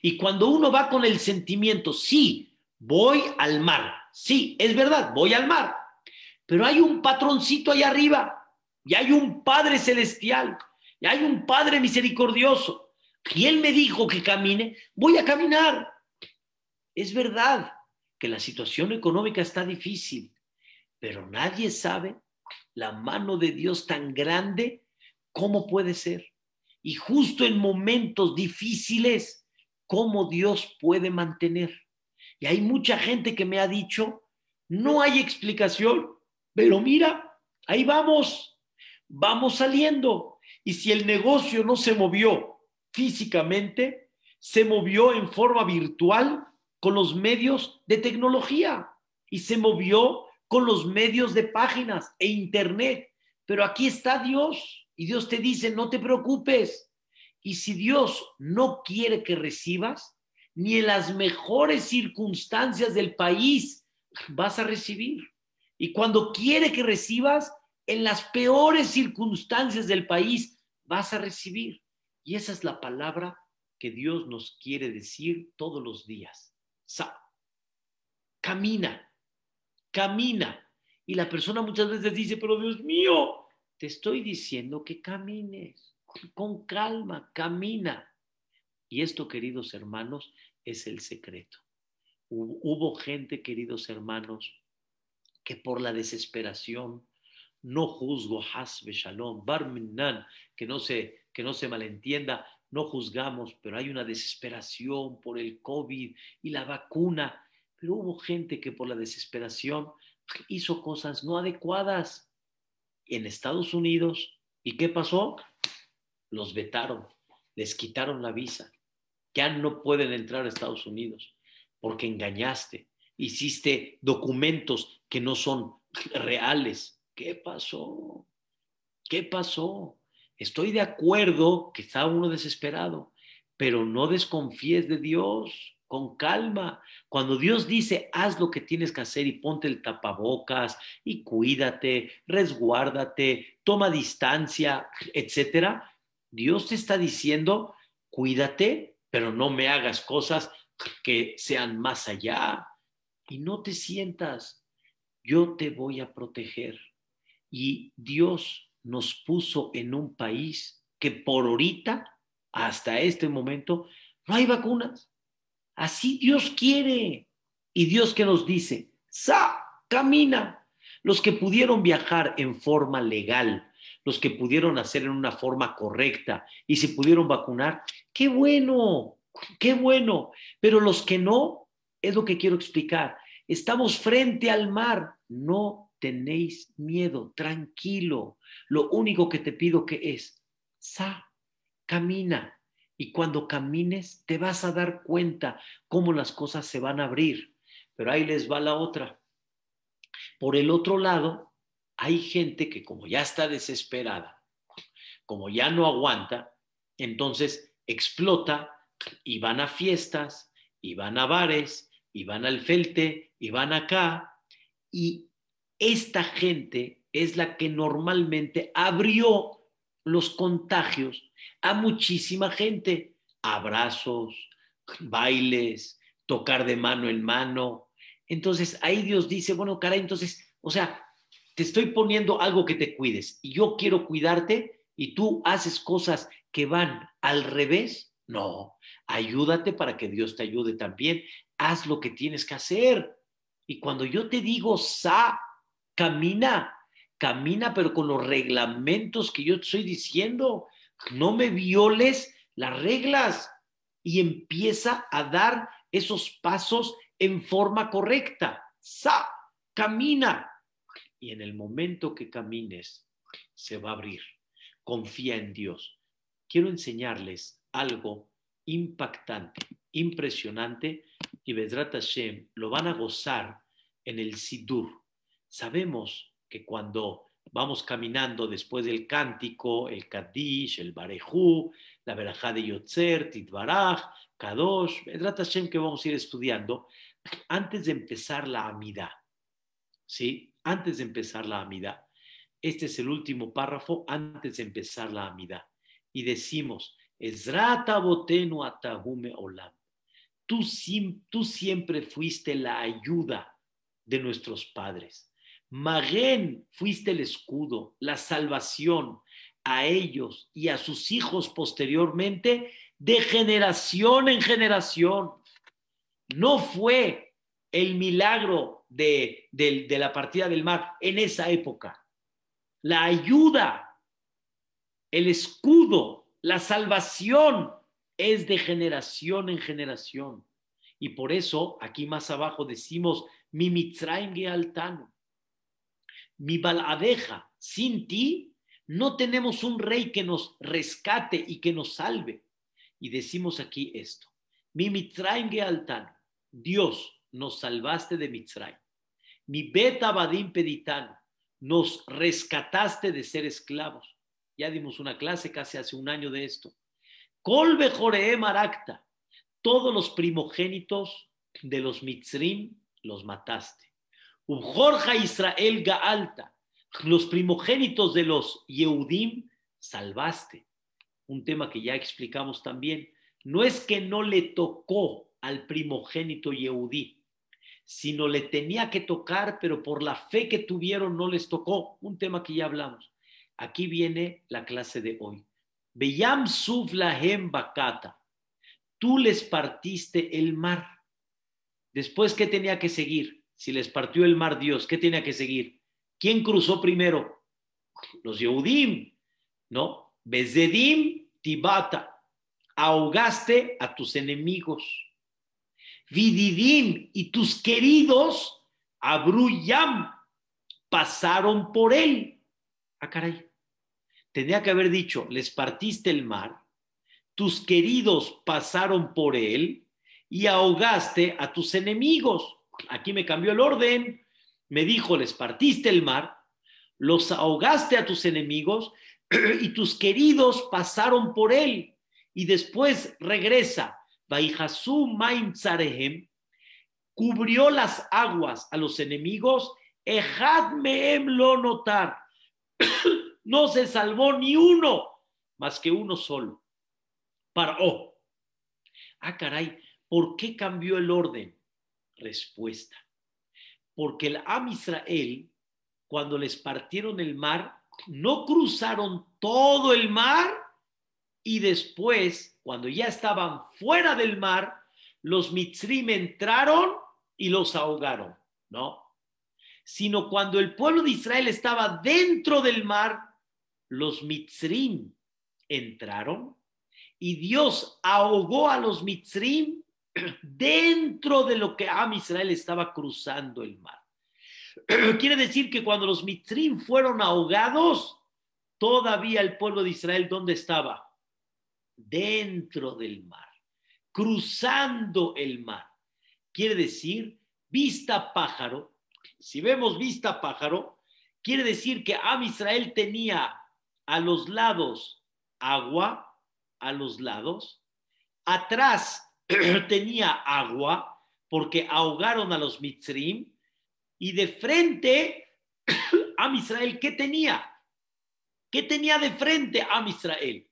Y cuando uno va con el sentimiento, sí, voy al mar. Sí, es verdad, voy al mar. Pero hay un patroncito ahí arriba y hay un Padre celestial y hay un Padre misericordioso. Y Él me dijo que camine, voy a caminar. Es verdad que la situación económica está difícil, pero nadie sabe la mano de Dios tan grande, ¿cómo puede ser? Y justo en momentos difíciles, ¿cómo Dios puede mantener? Y hay mucha gente que me ha dicho, no hay explicación, pero mira, ahí vamos, vamos saliendo. Y si el negocio no se movió físicamente, se movió en forma virtual con los medios de tecnología y se movió con los medios de páginas e internet. Pero aquí está Dios y Dios te dice, no te preocupes. Y si Dios no quiere que recibas, ni en las mejores circunstancias del país vas a recibir. Y cuando quiere que recibas, en las peores circunstancias del país vas a recibir. Y esa es la palabra que Dios nos quiere decir todos los días. Camina, camina. Y la persona muchas veces dice, pero Dios mío, te estoy diciendo que camines, con calma, camina. Y esto, queridos hermanos, es el secreto. Hubo, gente, queridos hermanos, que por la desesperación, no juzgo hasbe shalom, que no se, que no se malentienda, no juzgamos, pero hay una desesperación por el COVID y la vacuna. Pero hubo gente que por la desesperación hizo cosas no adecuadas en Estados Unidos. ¿Y qué pasó? Los vetaron, les quitaron la visa. Ya no pueden entrar a Estados Unidos porque engañaste, hiciste documentos que no son reales. ¿Qué pasó? ¿Qué pasó? Estoy de acuerdo que está uno desesperado, pero no desconfíes de Dios. con calma. Cuando Dios dice, haz lo que tienes que hacer y ponte el tapabocas y cuídate, resguárdate, toma distancia, etcétera, Dios te está diciendo, cuídate, pero no me hagas cosas que sean más allá. Y no te sientas, yo te voy a proteger. Y Dios nos puso en un país que por ahorita, hasta este momento, no hay vacunas. Así Dios quiere. Y Dios que nos dice, sa, camina. Los que pudieron viajar en forma legal, los que pudieron hacer en una forma correcta y se pudieron vacunar, qué bueno, qué bueno. Pero los que no, es lo que quiero explicar. Estamos frente al mar, no tenéis miedo, tranquilo. Lo único que te pido que es, sa, camina, y cuando camines te vas a dar cuenta cómo las cosas se van a abrir. Pero ahí les va la otra. Por el otro lado, hay gente que como ya está desesperada, como ya no aguanta, entonces explota y van a fiestas, y van a bares, y van al felte, y van acá. Y esta gente es la que normalmente abrió los contagios a muchísima gente. Abrazos, bailes, tocar de mano en mano. Entonces ahí Dios dice, bueno, caray, entonces, o sea, te estoy poniendo algo que te cuides y yo quiero cuidarte y tú haces cosas que van al revés. No, ayúdate para que Dios te ayude también. Haz lo que tienes que hacer. Y cuando yo te digo, sa, camina, camina, pero con los reglamentos que yo estoy diciendo. No me violes las reglas y empieza a dar esos pasos en forma correcta. Sa, camina. Y en el momento que camines, se va a abrir. Confía en Dios. Quiero enseñarles algo impactante, impresionante, y Bedrat Hashem lo van a gozar en el Sidur. Sabemos que cuando vamos caminando después del cántico, el Kaddish, el Barejú, la Berajá de Yotzer, Titbaraj, Kadosh, Edrat Hashem que vamos a ir estudiando, antes de empezar la Amidad, ¿sí? Antes de empezar la Amidad. Este es el último párrafo antes de empezar la Amidad. Y decimos, Ezrata botenu atahume olam. Tú, tú siempre fuiste la ayuda de nuestros padres Magén, fuiste el escudo, la salvación a ellos y a sus hijos posteriormente de generación en generación. No fue el milagro de, la partida del mar en esa época. La ayuda, el escudo, la salvación es de generación en generación. Y por eso aquí más abajo decimos, mi Mitzrayim mi baladeja, sin ti no tenemos un rey que nos rescate y que nos salve. Y decimos aquí esto, mi Mitzrayim Gealtan, Dios, nos salvaste de Mitzrayim. Mi beta badim peditan, nos rescataste de ser esclavos. Ya dimos una clase casi hace un año de esto. Colbe Joree Marakta, todos los primogénitos de los Mitzrim los mataste. Jorja Israel Gaalta, los primogénitos de los Yehudim, salvaste. Un tema que ya explicamos también. No es que no le tocó al primogénito Yehudí, sino le tenía que tocar, pero por la fe que tuvieron no les tocó. Un tema que ya hablamos. Aquí viene la clase de hoy. Beyam Suv Lahem Bakata. Tú les partiste el mar. Después, ¿qué tenía que seguir? Si les partió el mar Dios, ¿qué tenía que seguir? ¿Quién cruzó primero? Los Yehudim, ¿no? Bezedim Tibata, ahogaste a tus enemigos. Vididim y tus queridos Abruyam pasaron por él. Ah, caray. Tenía que haber dicho, les partiste el mar, tus queridos pasaron por él y ahogaste a tus enemigos. Aquí me cambió el orden. Me dijo, les partiste el mar, los ahogaste a tus enemigos [clears throat] y tus queridos pasaron por él. Y después regresa. Vaihasu Maim Tzarehem, cubrió las aguas a los enemigos, Ejad lo notar. [clears throat] no se salvó ni uno, más que uno solo. Paró. Ah, caray, ¿por qué cambió el orden? Respuesta. Porque el Am Israel, cuando les partieron el mar, no cruzaron todo el mar y después, cuando ya estaban fuera del mar, los mitzrim entraron y los ahogaron, ¿no? Sino cuando el pueblo de Israel estaba dentro del mar, los mitzrim entraron y Dios ahogó a los mitzrim dentro de lo que Am Israel estaba cruzando el mar. [clears throat] Quiere decir que cuando los mitzrim fueron ahogados, todavía el pueblo de Israel, ¿dónde estaba? Dentro del mar, cruzando el mar. Quiere decir, vista pájaro. Si vemos vista pájaro, quiere decir que Am Israel tenía a los lados agua, a los lados, atrás [clears throat] tenía agua, porque ahogaron a los mitzrim, y de frente [clears throat] a Israel, ¿qué tenía? ¿Qué tenía de frente a Israel?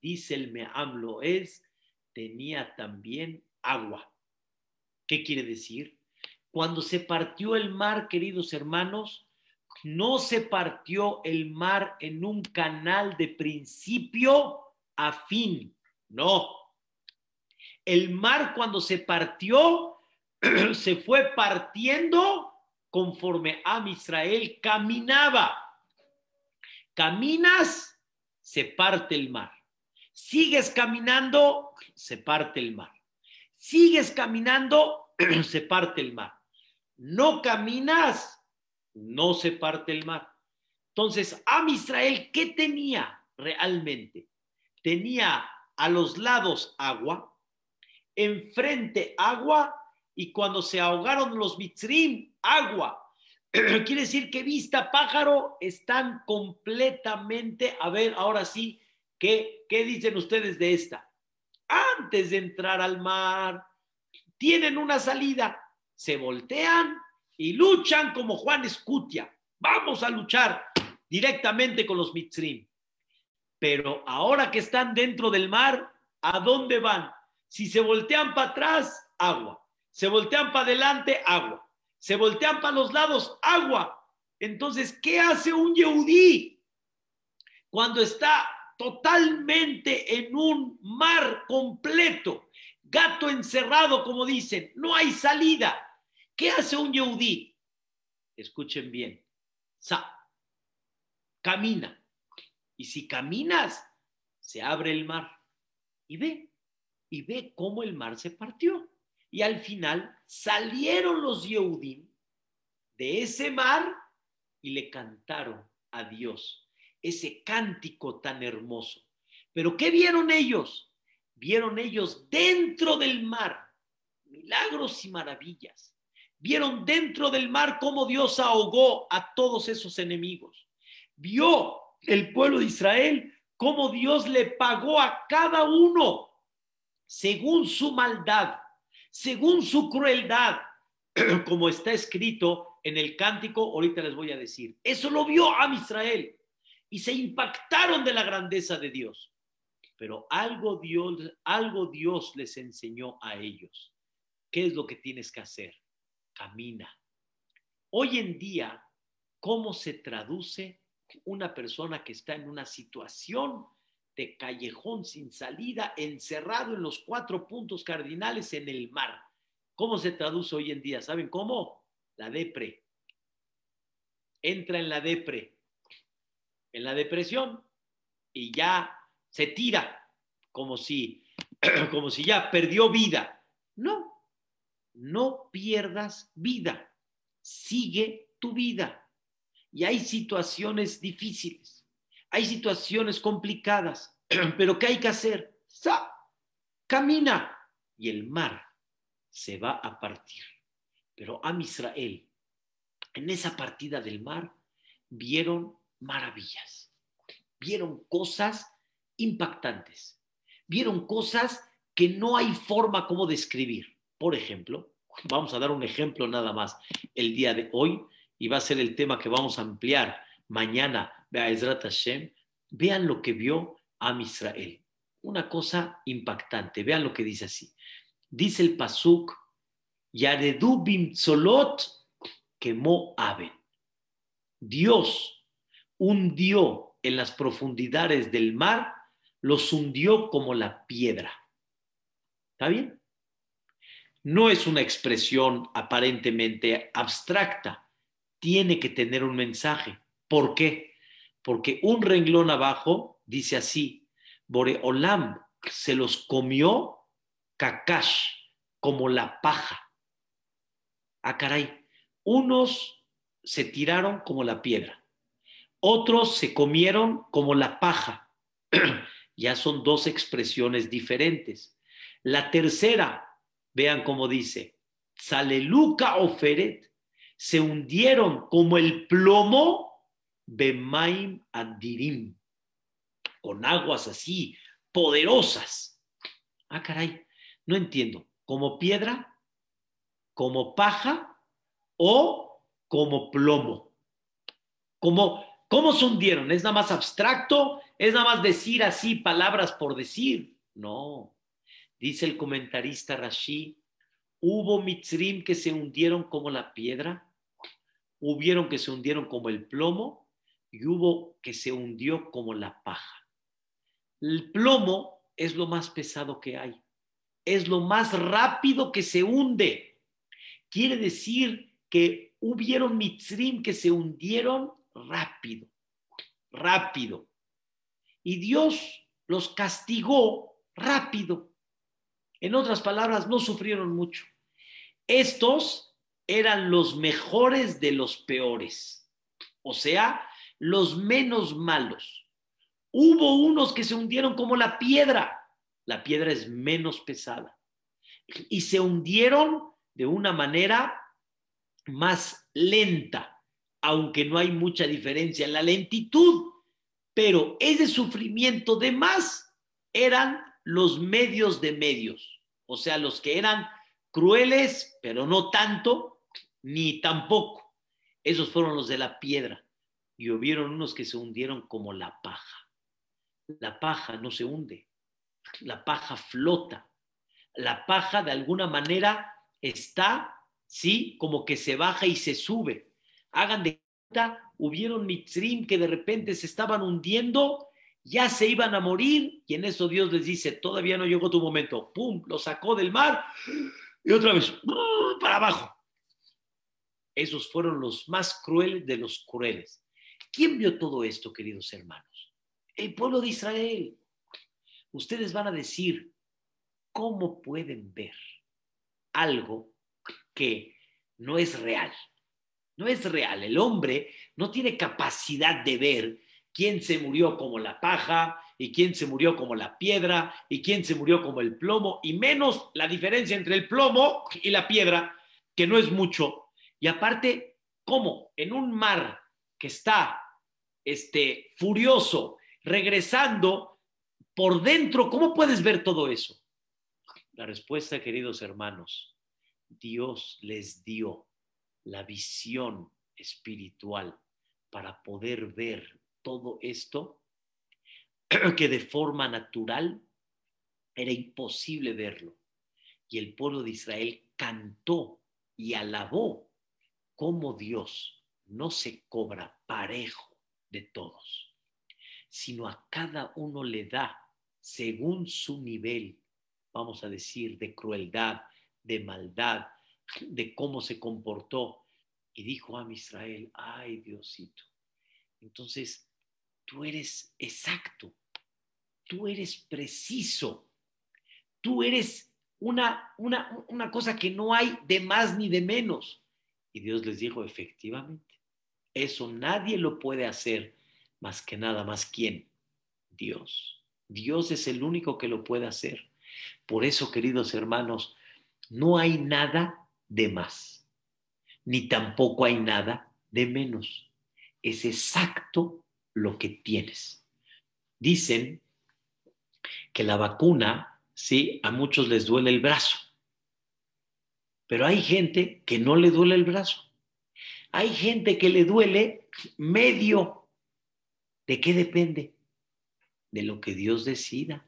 Dice el Meamlo, es, tenía también agua. ¿Qué quiere decir? Cuando se partió el mar, queridos hermanos, no se partió el mar en un canal de principio a fin, no. El mar cuando se partió, [clears throat] se fue partiendo conforme a Israel caminaba. Caminas, se parte el mar. Sigues caminando, se parte el mar. Sigues caminando, [clears throat] se parte el mar. No caminas, no se parte el mar. Entonces, Am Israel, ¿qué tenía realmente? Tenía a los lados agua, enfrente agua, y cuando se ahogaron los mitzrim, agua. [clears throat] Quiere decir que vista pájaro están completamente, a ver, ahora sí, ¿qué, ¿qué dicen ustedes de esta? Antes de entrar al mar, tienen una salida, se voltean y luchan como Juan Escutia. Vamos a luchar directamente con los mitzrim. Pero ahora que están dentro del mar, ¿a dónde van? Si se voltean para atrás, agua. Se voltean para adelante, agua se voltean para los lados, agua. Entonces, ¿qué hace un Yehudí cuando está totalmente en un mar completo, gato encerrado, como dicen, no hay salida? ¿Qué hace un Yehudí? Escuchen bien, Sa camina. Y si caminas, se abre el mar. Y ve, y ve cómo el mar se partió. Y al final salieron los Yehudim de ese mar y le cantaron a Dios ese cántico tan hermoso. Pero ¿qué vieron ellos? Vieron ellos dentro del mar milagros y maravillas. Vieron dentro del mar cómo Dios ahogó a todos esos enemigos. Vio el pueblo de Israel cómo Dios le pagó a cada uno según su maldad según su crueldad, [clears throat] como está escrito en el cántico, ahorita les voy a decir. Eso lo vio a Israel y se impactaron de la grandeza de Dios. Pero algo Dios, algo Dios les enseñó a ellos. ¿Qué es lo que tienes que hacer? Camina. Hoy en día, ¿cómo se traduce una persona que está en una situación de callejón sin salida, encerrado en los cuatro puntos cardinales en el mar. ¿Cómo se traduce hoy en día? ¿Saben cómo? La depre. Entra en la depre, en la depresión y ya se tira como si, [clears throat] como si ya perdió vida. No, no pierdas vida. Sigue tu vida. Y hay situaciones difíciles hay situaciones complicadas, [clears throat] pero ¿qué hay que hacer? ¡Sa! Camina y el mar se va a partir. Pero a Israel, en esa partida del mar, vieron maravillas, vieron cosas impactantes, vieron cosas que no hay forma como describir. Por ejemplo, [laughs] vamos a dar un ejemplo nada más el día de hoy y va a ser el tema que vamos a ampliar mañana, Hashem. Vean lo que vio a Israel. Una cosa impactante. Vean lo que dice así. Dice el Pasuk, Yaredu Bimtzolot quemó Aben. Dios hundió en las profundidades del mar, los hundió como la piedra. ¿Está bien? No es una expresión aparentemente abstracta, tiene que tener un mensaje. ¿Por qué? Porque un renglón abajo dice así, Boreolam se los comió kakash, como la paja. Ah, caray, unos se tiraron como la piedra, otros se comieron como la paja. [clears throat] ya son dos expresiones diferentes. La tercera, vean cómo dice, Saleluca Oferet, se hundieron como el plomo Bemaim Adirim, con aguas así poderosas. Ah, caray, no entiendo. ¿Como piedra? ¿Como paja? ¿O como plomo? ¿Cómo, ¿Cómo se hundieron? ¿Es nada más abstracto? ¿Es nada más decir así palabras por decir? No. Dice el comentarista Rashi, hubo mitzrim que se hundieron como la piedra, hubieron que se hundieron como el plomo y hubo que se hundió como la paja. El plomo es lo más pesado que hay, es lo más rápido que se hunde. Quiere decir que hubieron mitzrim que se hundieron rápido, rápido. Y Dios los castigó rápido. En otras palabras, no sufrieron mucho. Estos eran los mejores de los peores, o sea, los menos malos. Hubo unos que se hundieron como la piedra. La piedra es menos pesada. Y se hundieron de una manera más lenta, aunque no hay mucha diferencia en la lentitud. Pero ese sufrimiento de más eran los medios de medios, o sea, los que eran crueles, pero no tanto, ni tampoco. Esos fueron los de la piedra. Y hubieron unos que se hundieron como la paja. La paja no se hunde, la paja flota. La paja de alguna manera está, sí, como que se baja y se sube. Hagan de cuenta, hubieron mitzrim que de repente se estaban hundiendo ya se iban a morir y en eso Dios les dice, todavía no llegó tu momento, ¡pum!, lo sacó del mar y otra vez, para abajo. Esos fueron los más crueles de los crueles. ¿Quién vio todo esto, queridos hermanos? El pueblo de Israel. Ustedes van a decir, ¿cómo pueden ver algo que no es real? No es real. El hombre no tiene capacidad de ver quién se murió como la paja y quién se murió como la piedra y quién se murió como el plomo y menos la diferencia entre el plomo y la piedra, que no es mucho. Y aparte, ¿cómo? En un mar que está este, furioso, regresando por dentro, ¿cómo puedes ver todo eso? La respuesta, queridos hermanos, Dios les dio la visión espiritual para poder ver todo esto [clears throat] que de forma natural era imposible verlo. Y el pueblo de Israel cantó y alabó como Dios no se cobra parejo de todos, sino a cada uno le da según su nivel, vamos a decir, de crueldad, de maldad, de cómo se comportó. Y dijo a Israel, ay Diosito. Entonces, tú eres exacto, tú eres preciso, tú eres una, una, una cosa que no hay de más ni de menos. Y Dios les dijo, efectivamente, eso nadie lo puede hacer más que nada más quién, Dios. Dios es el único que lo puede hacer. Por eso, queridos hermanos, no hay nada de más, ni tampoco hay nada de menos. Es exacto lo que tienes. Dicen que la vacuna sí, a muchos les duele el brazo. Pero hay gente que no le duele el brazo. Hay gente que le duele medio. ¿De qué depende? De lo que Dios decida.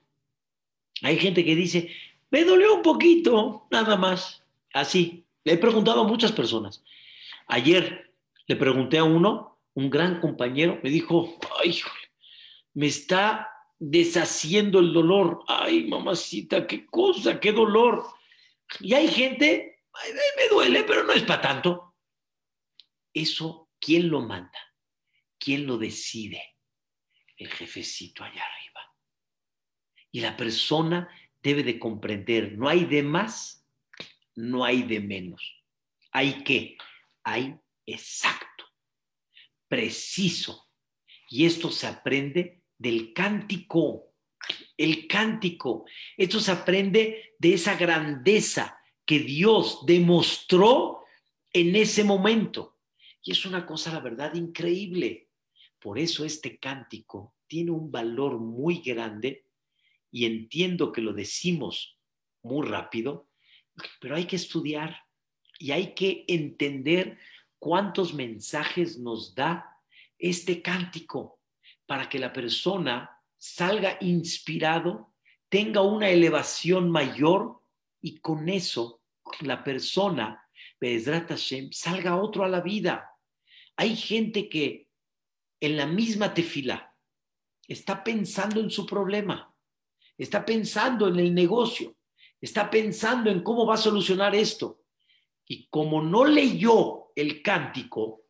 Hay gente que dice, me dolió un poquito, nada más. Así. Le he preguntado a muchas personas. Ayer le pregunté a uno, un gran compañero, me dijo, ay, me está deshaciendo el dolor. Ay, mamacita, qué cosa, qué dolor. Y hay gente, me duele, pero no es para tanto. Eso, ¿quién lo manda? ¿Quién lo decide? El jefecito allá arriba. Y la persona debe de comprender, no hay de más, no hay de menos. Hay que, hay exacto, preciso. Y esto se aprende del cántico, el cántico. Esto se aprende de esa grandeza que Dios demostró en ese momento. Y es una cosa, la verdad, increíble. Por eso este cántico tiene un valor muy grande y entiendo que lo decimos muy rápido, pero hay que estudiar y hay que entender cuántos mensajes nos da este cántico para que la persona salga inspirado, tenga una elevación mayor y con eso la persona, Hashem, salga otro a la vida. Hay gente que en la misma tefila está pensando en su problema, está pensando en el negocio, está pensando en cómo va a solucionar esto. Y como no leyó el cántico,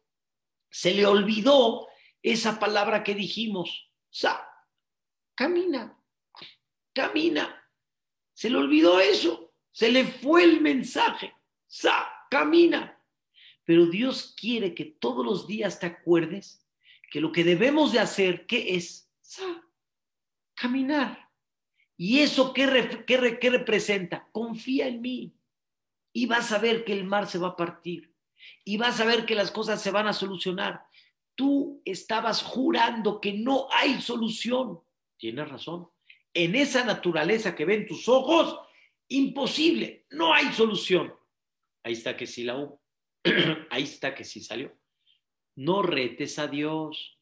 se le olvidó esa palabra que dijimos, sa, camina, camina. Se le olvidó eso, se le fue el mensaje, sa, camina. Pero Dios quiere que todos los días te acuerdes que lo que debemos de hacer, ¿qué es? Caminar. ¿Y eso qué, qué, qué representa? Confía en mí y vas a ver que el mar se va a partir y vas a ver que las cosas se van a solucionar. Tú estabas jurando que no hay solución. Tienes razón. En esa naturaleza que ven tus ojos, imposible, no hay solución. Ahí está que sí la hubo. [clears throat] Ahí está que sí salió. No retes a Dios.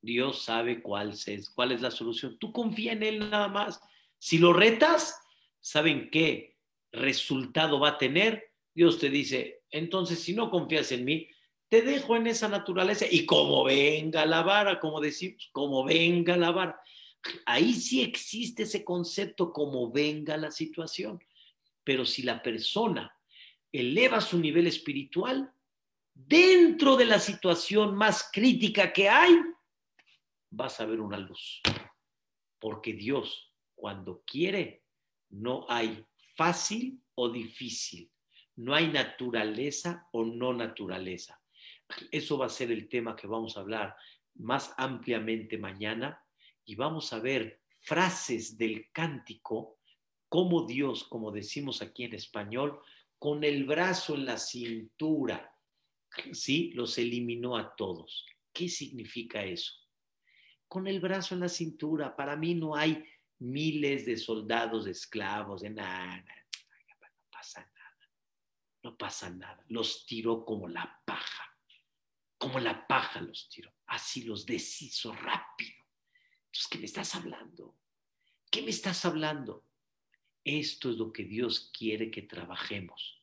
Dios sabe cuál es, cuál es la solución. Tú confía en Él nada más. Si lo retas, ¿saben qué? resultado va a tener, Dios te dice, entonces si no confías en mí, te dejo en esa naturaleza y como venga la vara, como decimos, como venga la vara. Ahí sí existe ese concepto como venga la situación. Pero si la persona eleva su nivel espiritual, dentro de la situación más crítica que hay, vas a ver una luz. Porque Dios, cuando quiere, no hay fácil o difícil. No hay naturaleza o no naturaleza. Eso va a ser el tema que vamos a hablar más ampliamente mañana y vamos a ver frases del cántico, como Dios, como decimos aquí en español, con el brazo en la cintura, ¿sí? Los eliminó a todos. ¿Qué significa eso? Con el brazo en la cintura, para mí no hay miles de soldados esclavos, de nada, no pasa nada, no pasa nada. Los tiró como la paja, como la paja los tiró, así los deshizo rápido. Entonces, ¿qué me estás hablando? ¿Qué me estás hablando? Esto es lo que Dios quiere que trabajemos.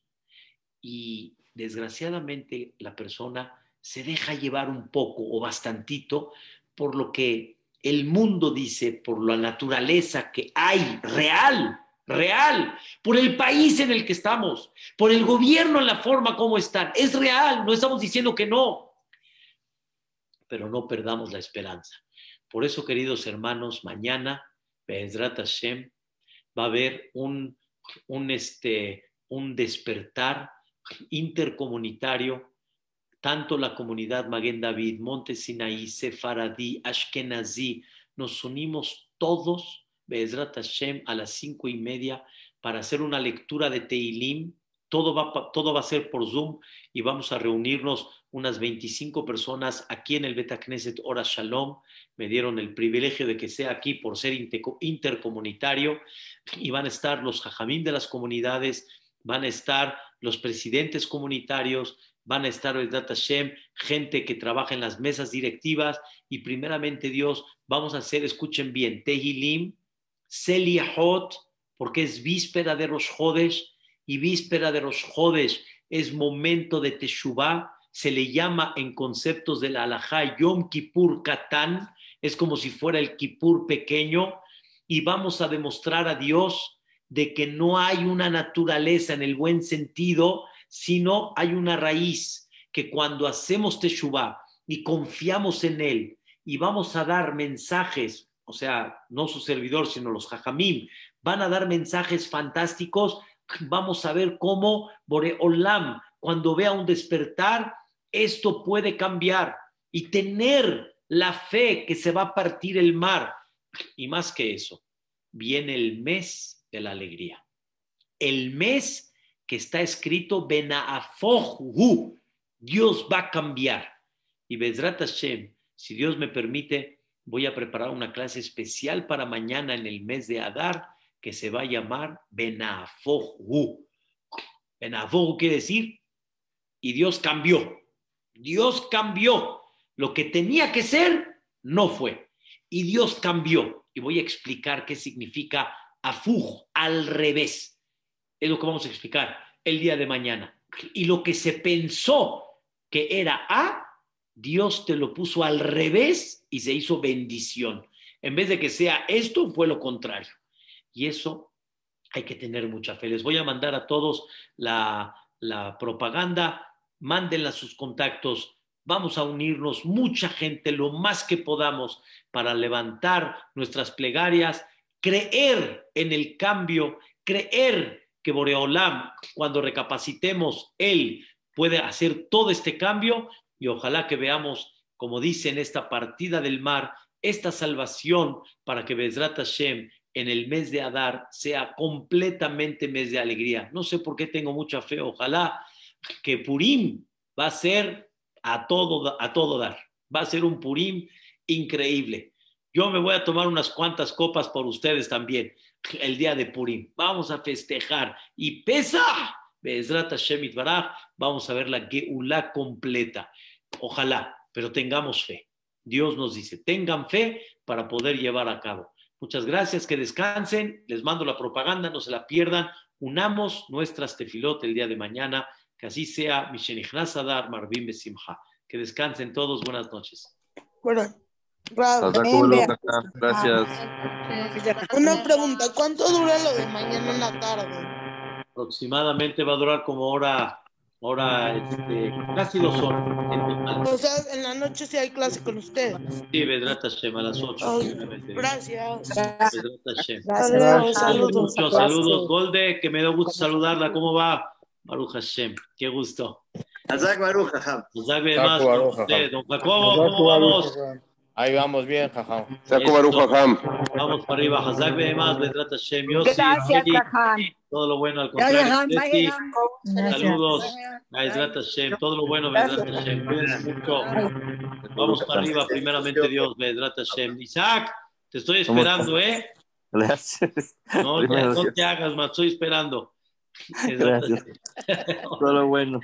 Y desgraciadamente la persona se deja llevar un poco o bastantito por lo que el mundo dice, por la naturaleza que hay, real, real, por el país en el que estamos, por el gobierno en la forma como están. Es real, no estamos diciendo que no, pero no perdamos la esperanza. Por eso, queridos hermanos, mañana, Hashem, va a haber un, un, este, un despertar intercomunitario tanto la comunidad Maguen David, Monte Sinaí, Sefaradí, Ashkenazí, nos unimos todos, Bezrat Hashem, a las cinco y media para hacer una lectura de Teilim Todo va, a ser por Zoom y vamos a reunirnos unas 25 personas aquí en el Betacneset Ora Shalom. Me dieron el privilegio de que sea aquí por ser intercomunitario y van a estar los jajamín de las comunidades, van a estar los presidentes comunitarios, van a estar el Data Shem, gente que trabaja en las mesas directivas y primeramente Dios, vamos a hacer, escuchen bien, Tehilim, Seliahot, porque es víspera de los Jodes y víspera de los Jodes es momento de Teshuvah, se le llama en conceptos de la halajá Yom Kippur Katán, es como si fuera el Kippur pequeño, y vamos a demostrar a Dios de que no hay una naturaleza en el buen sentido, sino hay una raíz que cuando hacemos Teshuvah y confiamos en Él y vamos a dar mensajes, o sea, no su servidor, sino los Jajamim, van a dar mensajes fantásticos, vamos a ver cómo Boreolam, cuando vea un despertar, esto puede cambiar y tener la fe que se va a partir el mar. Y más que eso, viene el mes de la alegría. El mes que está escrito Benaafohu, Dios va a cambiar. Y Bezrat Hashem, si Dios me permite, voy a preparar una clase especial para mañana en el mes de Adar que se va a llamar Benaafohu. Benaafohu quiere decir, y Dios cambió. Dios cambió. Lo que tenía que ser, no fue. Y Dios cambió. Y voy a explicar qué significa afuj, al revés. Es lo que vamos a explicar el día de mañana. Y lo que se pensó que era A, Dios te lo puso al revés y se hizo bendición. En vez de que sea esto, fue lo contrario. Y eso hay que tener mucha fe. Les voy a mandar a todos la, la propaganda, mándenla a sus contactos. Vamos a unirnos mucha gente lo más que podamos para levantar nuestras plegarias, creer en el cambio, creer que Boreolam, cuando recapacitemos, Él puede hacer todo este cambio y ojalá que veamos, como dice en esta partida del mar, esta salvación para que Bezrat Hashem en el mes de Adar sea completamente mes de alegría. No sé por qué tengo mucha fe, ojalá que Purim va a ser a todo, a todo dar, va a ser un Purim increíble. Yo me voy a tomar unas cuantas copas por ustedes también el día de Purim. Vamos a festejar y pesa. vamos a ver la Geulá completa. Ojalá, pero tengamos fe. Dios nos dice, tengan fe para poder llevar a cabo. Muchas gracias, que descansen. Les mando la propaganda, no se la pierdan. Unamos nuestras tefilotes el día de mañana. Que así sea. Adar, Marvin Besimha. Que descansen todos. Buenas noches. Bueno. Gracias. Una pregunta, ¿cuánto dura lo de mañana en la tarde? Aproximadamente va a durar como hora, hora, este, casi dos horas. O sea, en la noche sí hay clase con ustedes. Sí, Vedrat Hashem, a las ocho. gracias. Saludos, saludos. Muchos saludos. Golde, que me da gusto saludarla. ¿Cómo va? Baruch Hashem, qué gusto. Azak Baruch Hashem. Azak Don Jacobo, ¿cómo vamos? Ahí vamos bien, jajam. Vamos para arriba, Hazak más, Vedrat Hashem, Yossi, Gracias, jajam. Todo lo bueno al contrario. Saludos, Hashem, todo lo bueno, Vedrat Hashem. Vamos para arriba, primeramente Dios, Vedrat Hashem. Isaac, te estoy esperando, ¿eh? Gracias. No, no te hagas más, estoy esperando. Gracias. [laughs] Todo lo bueno.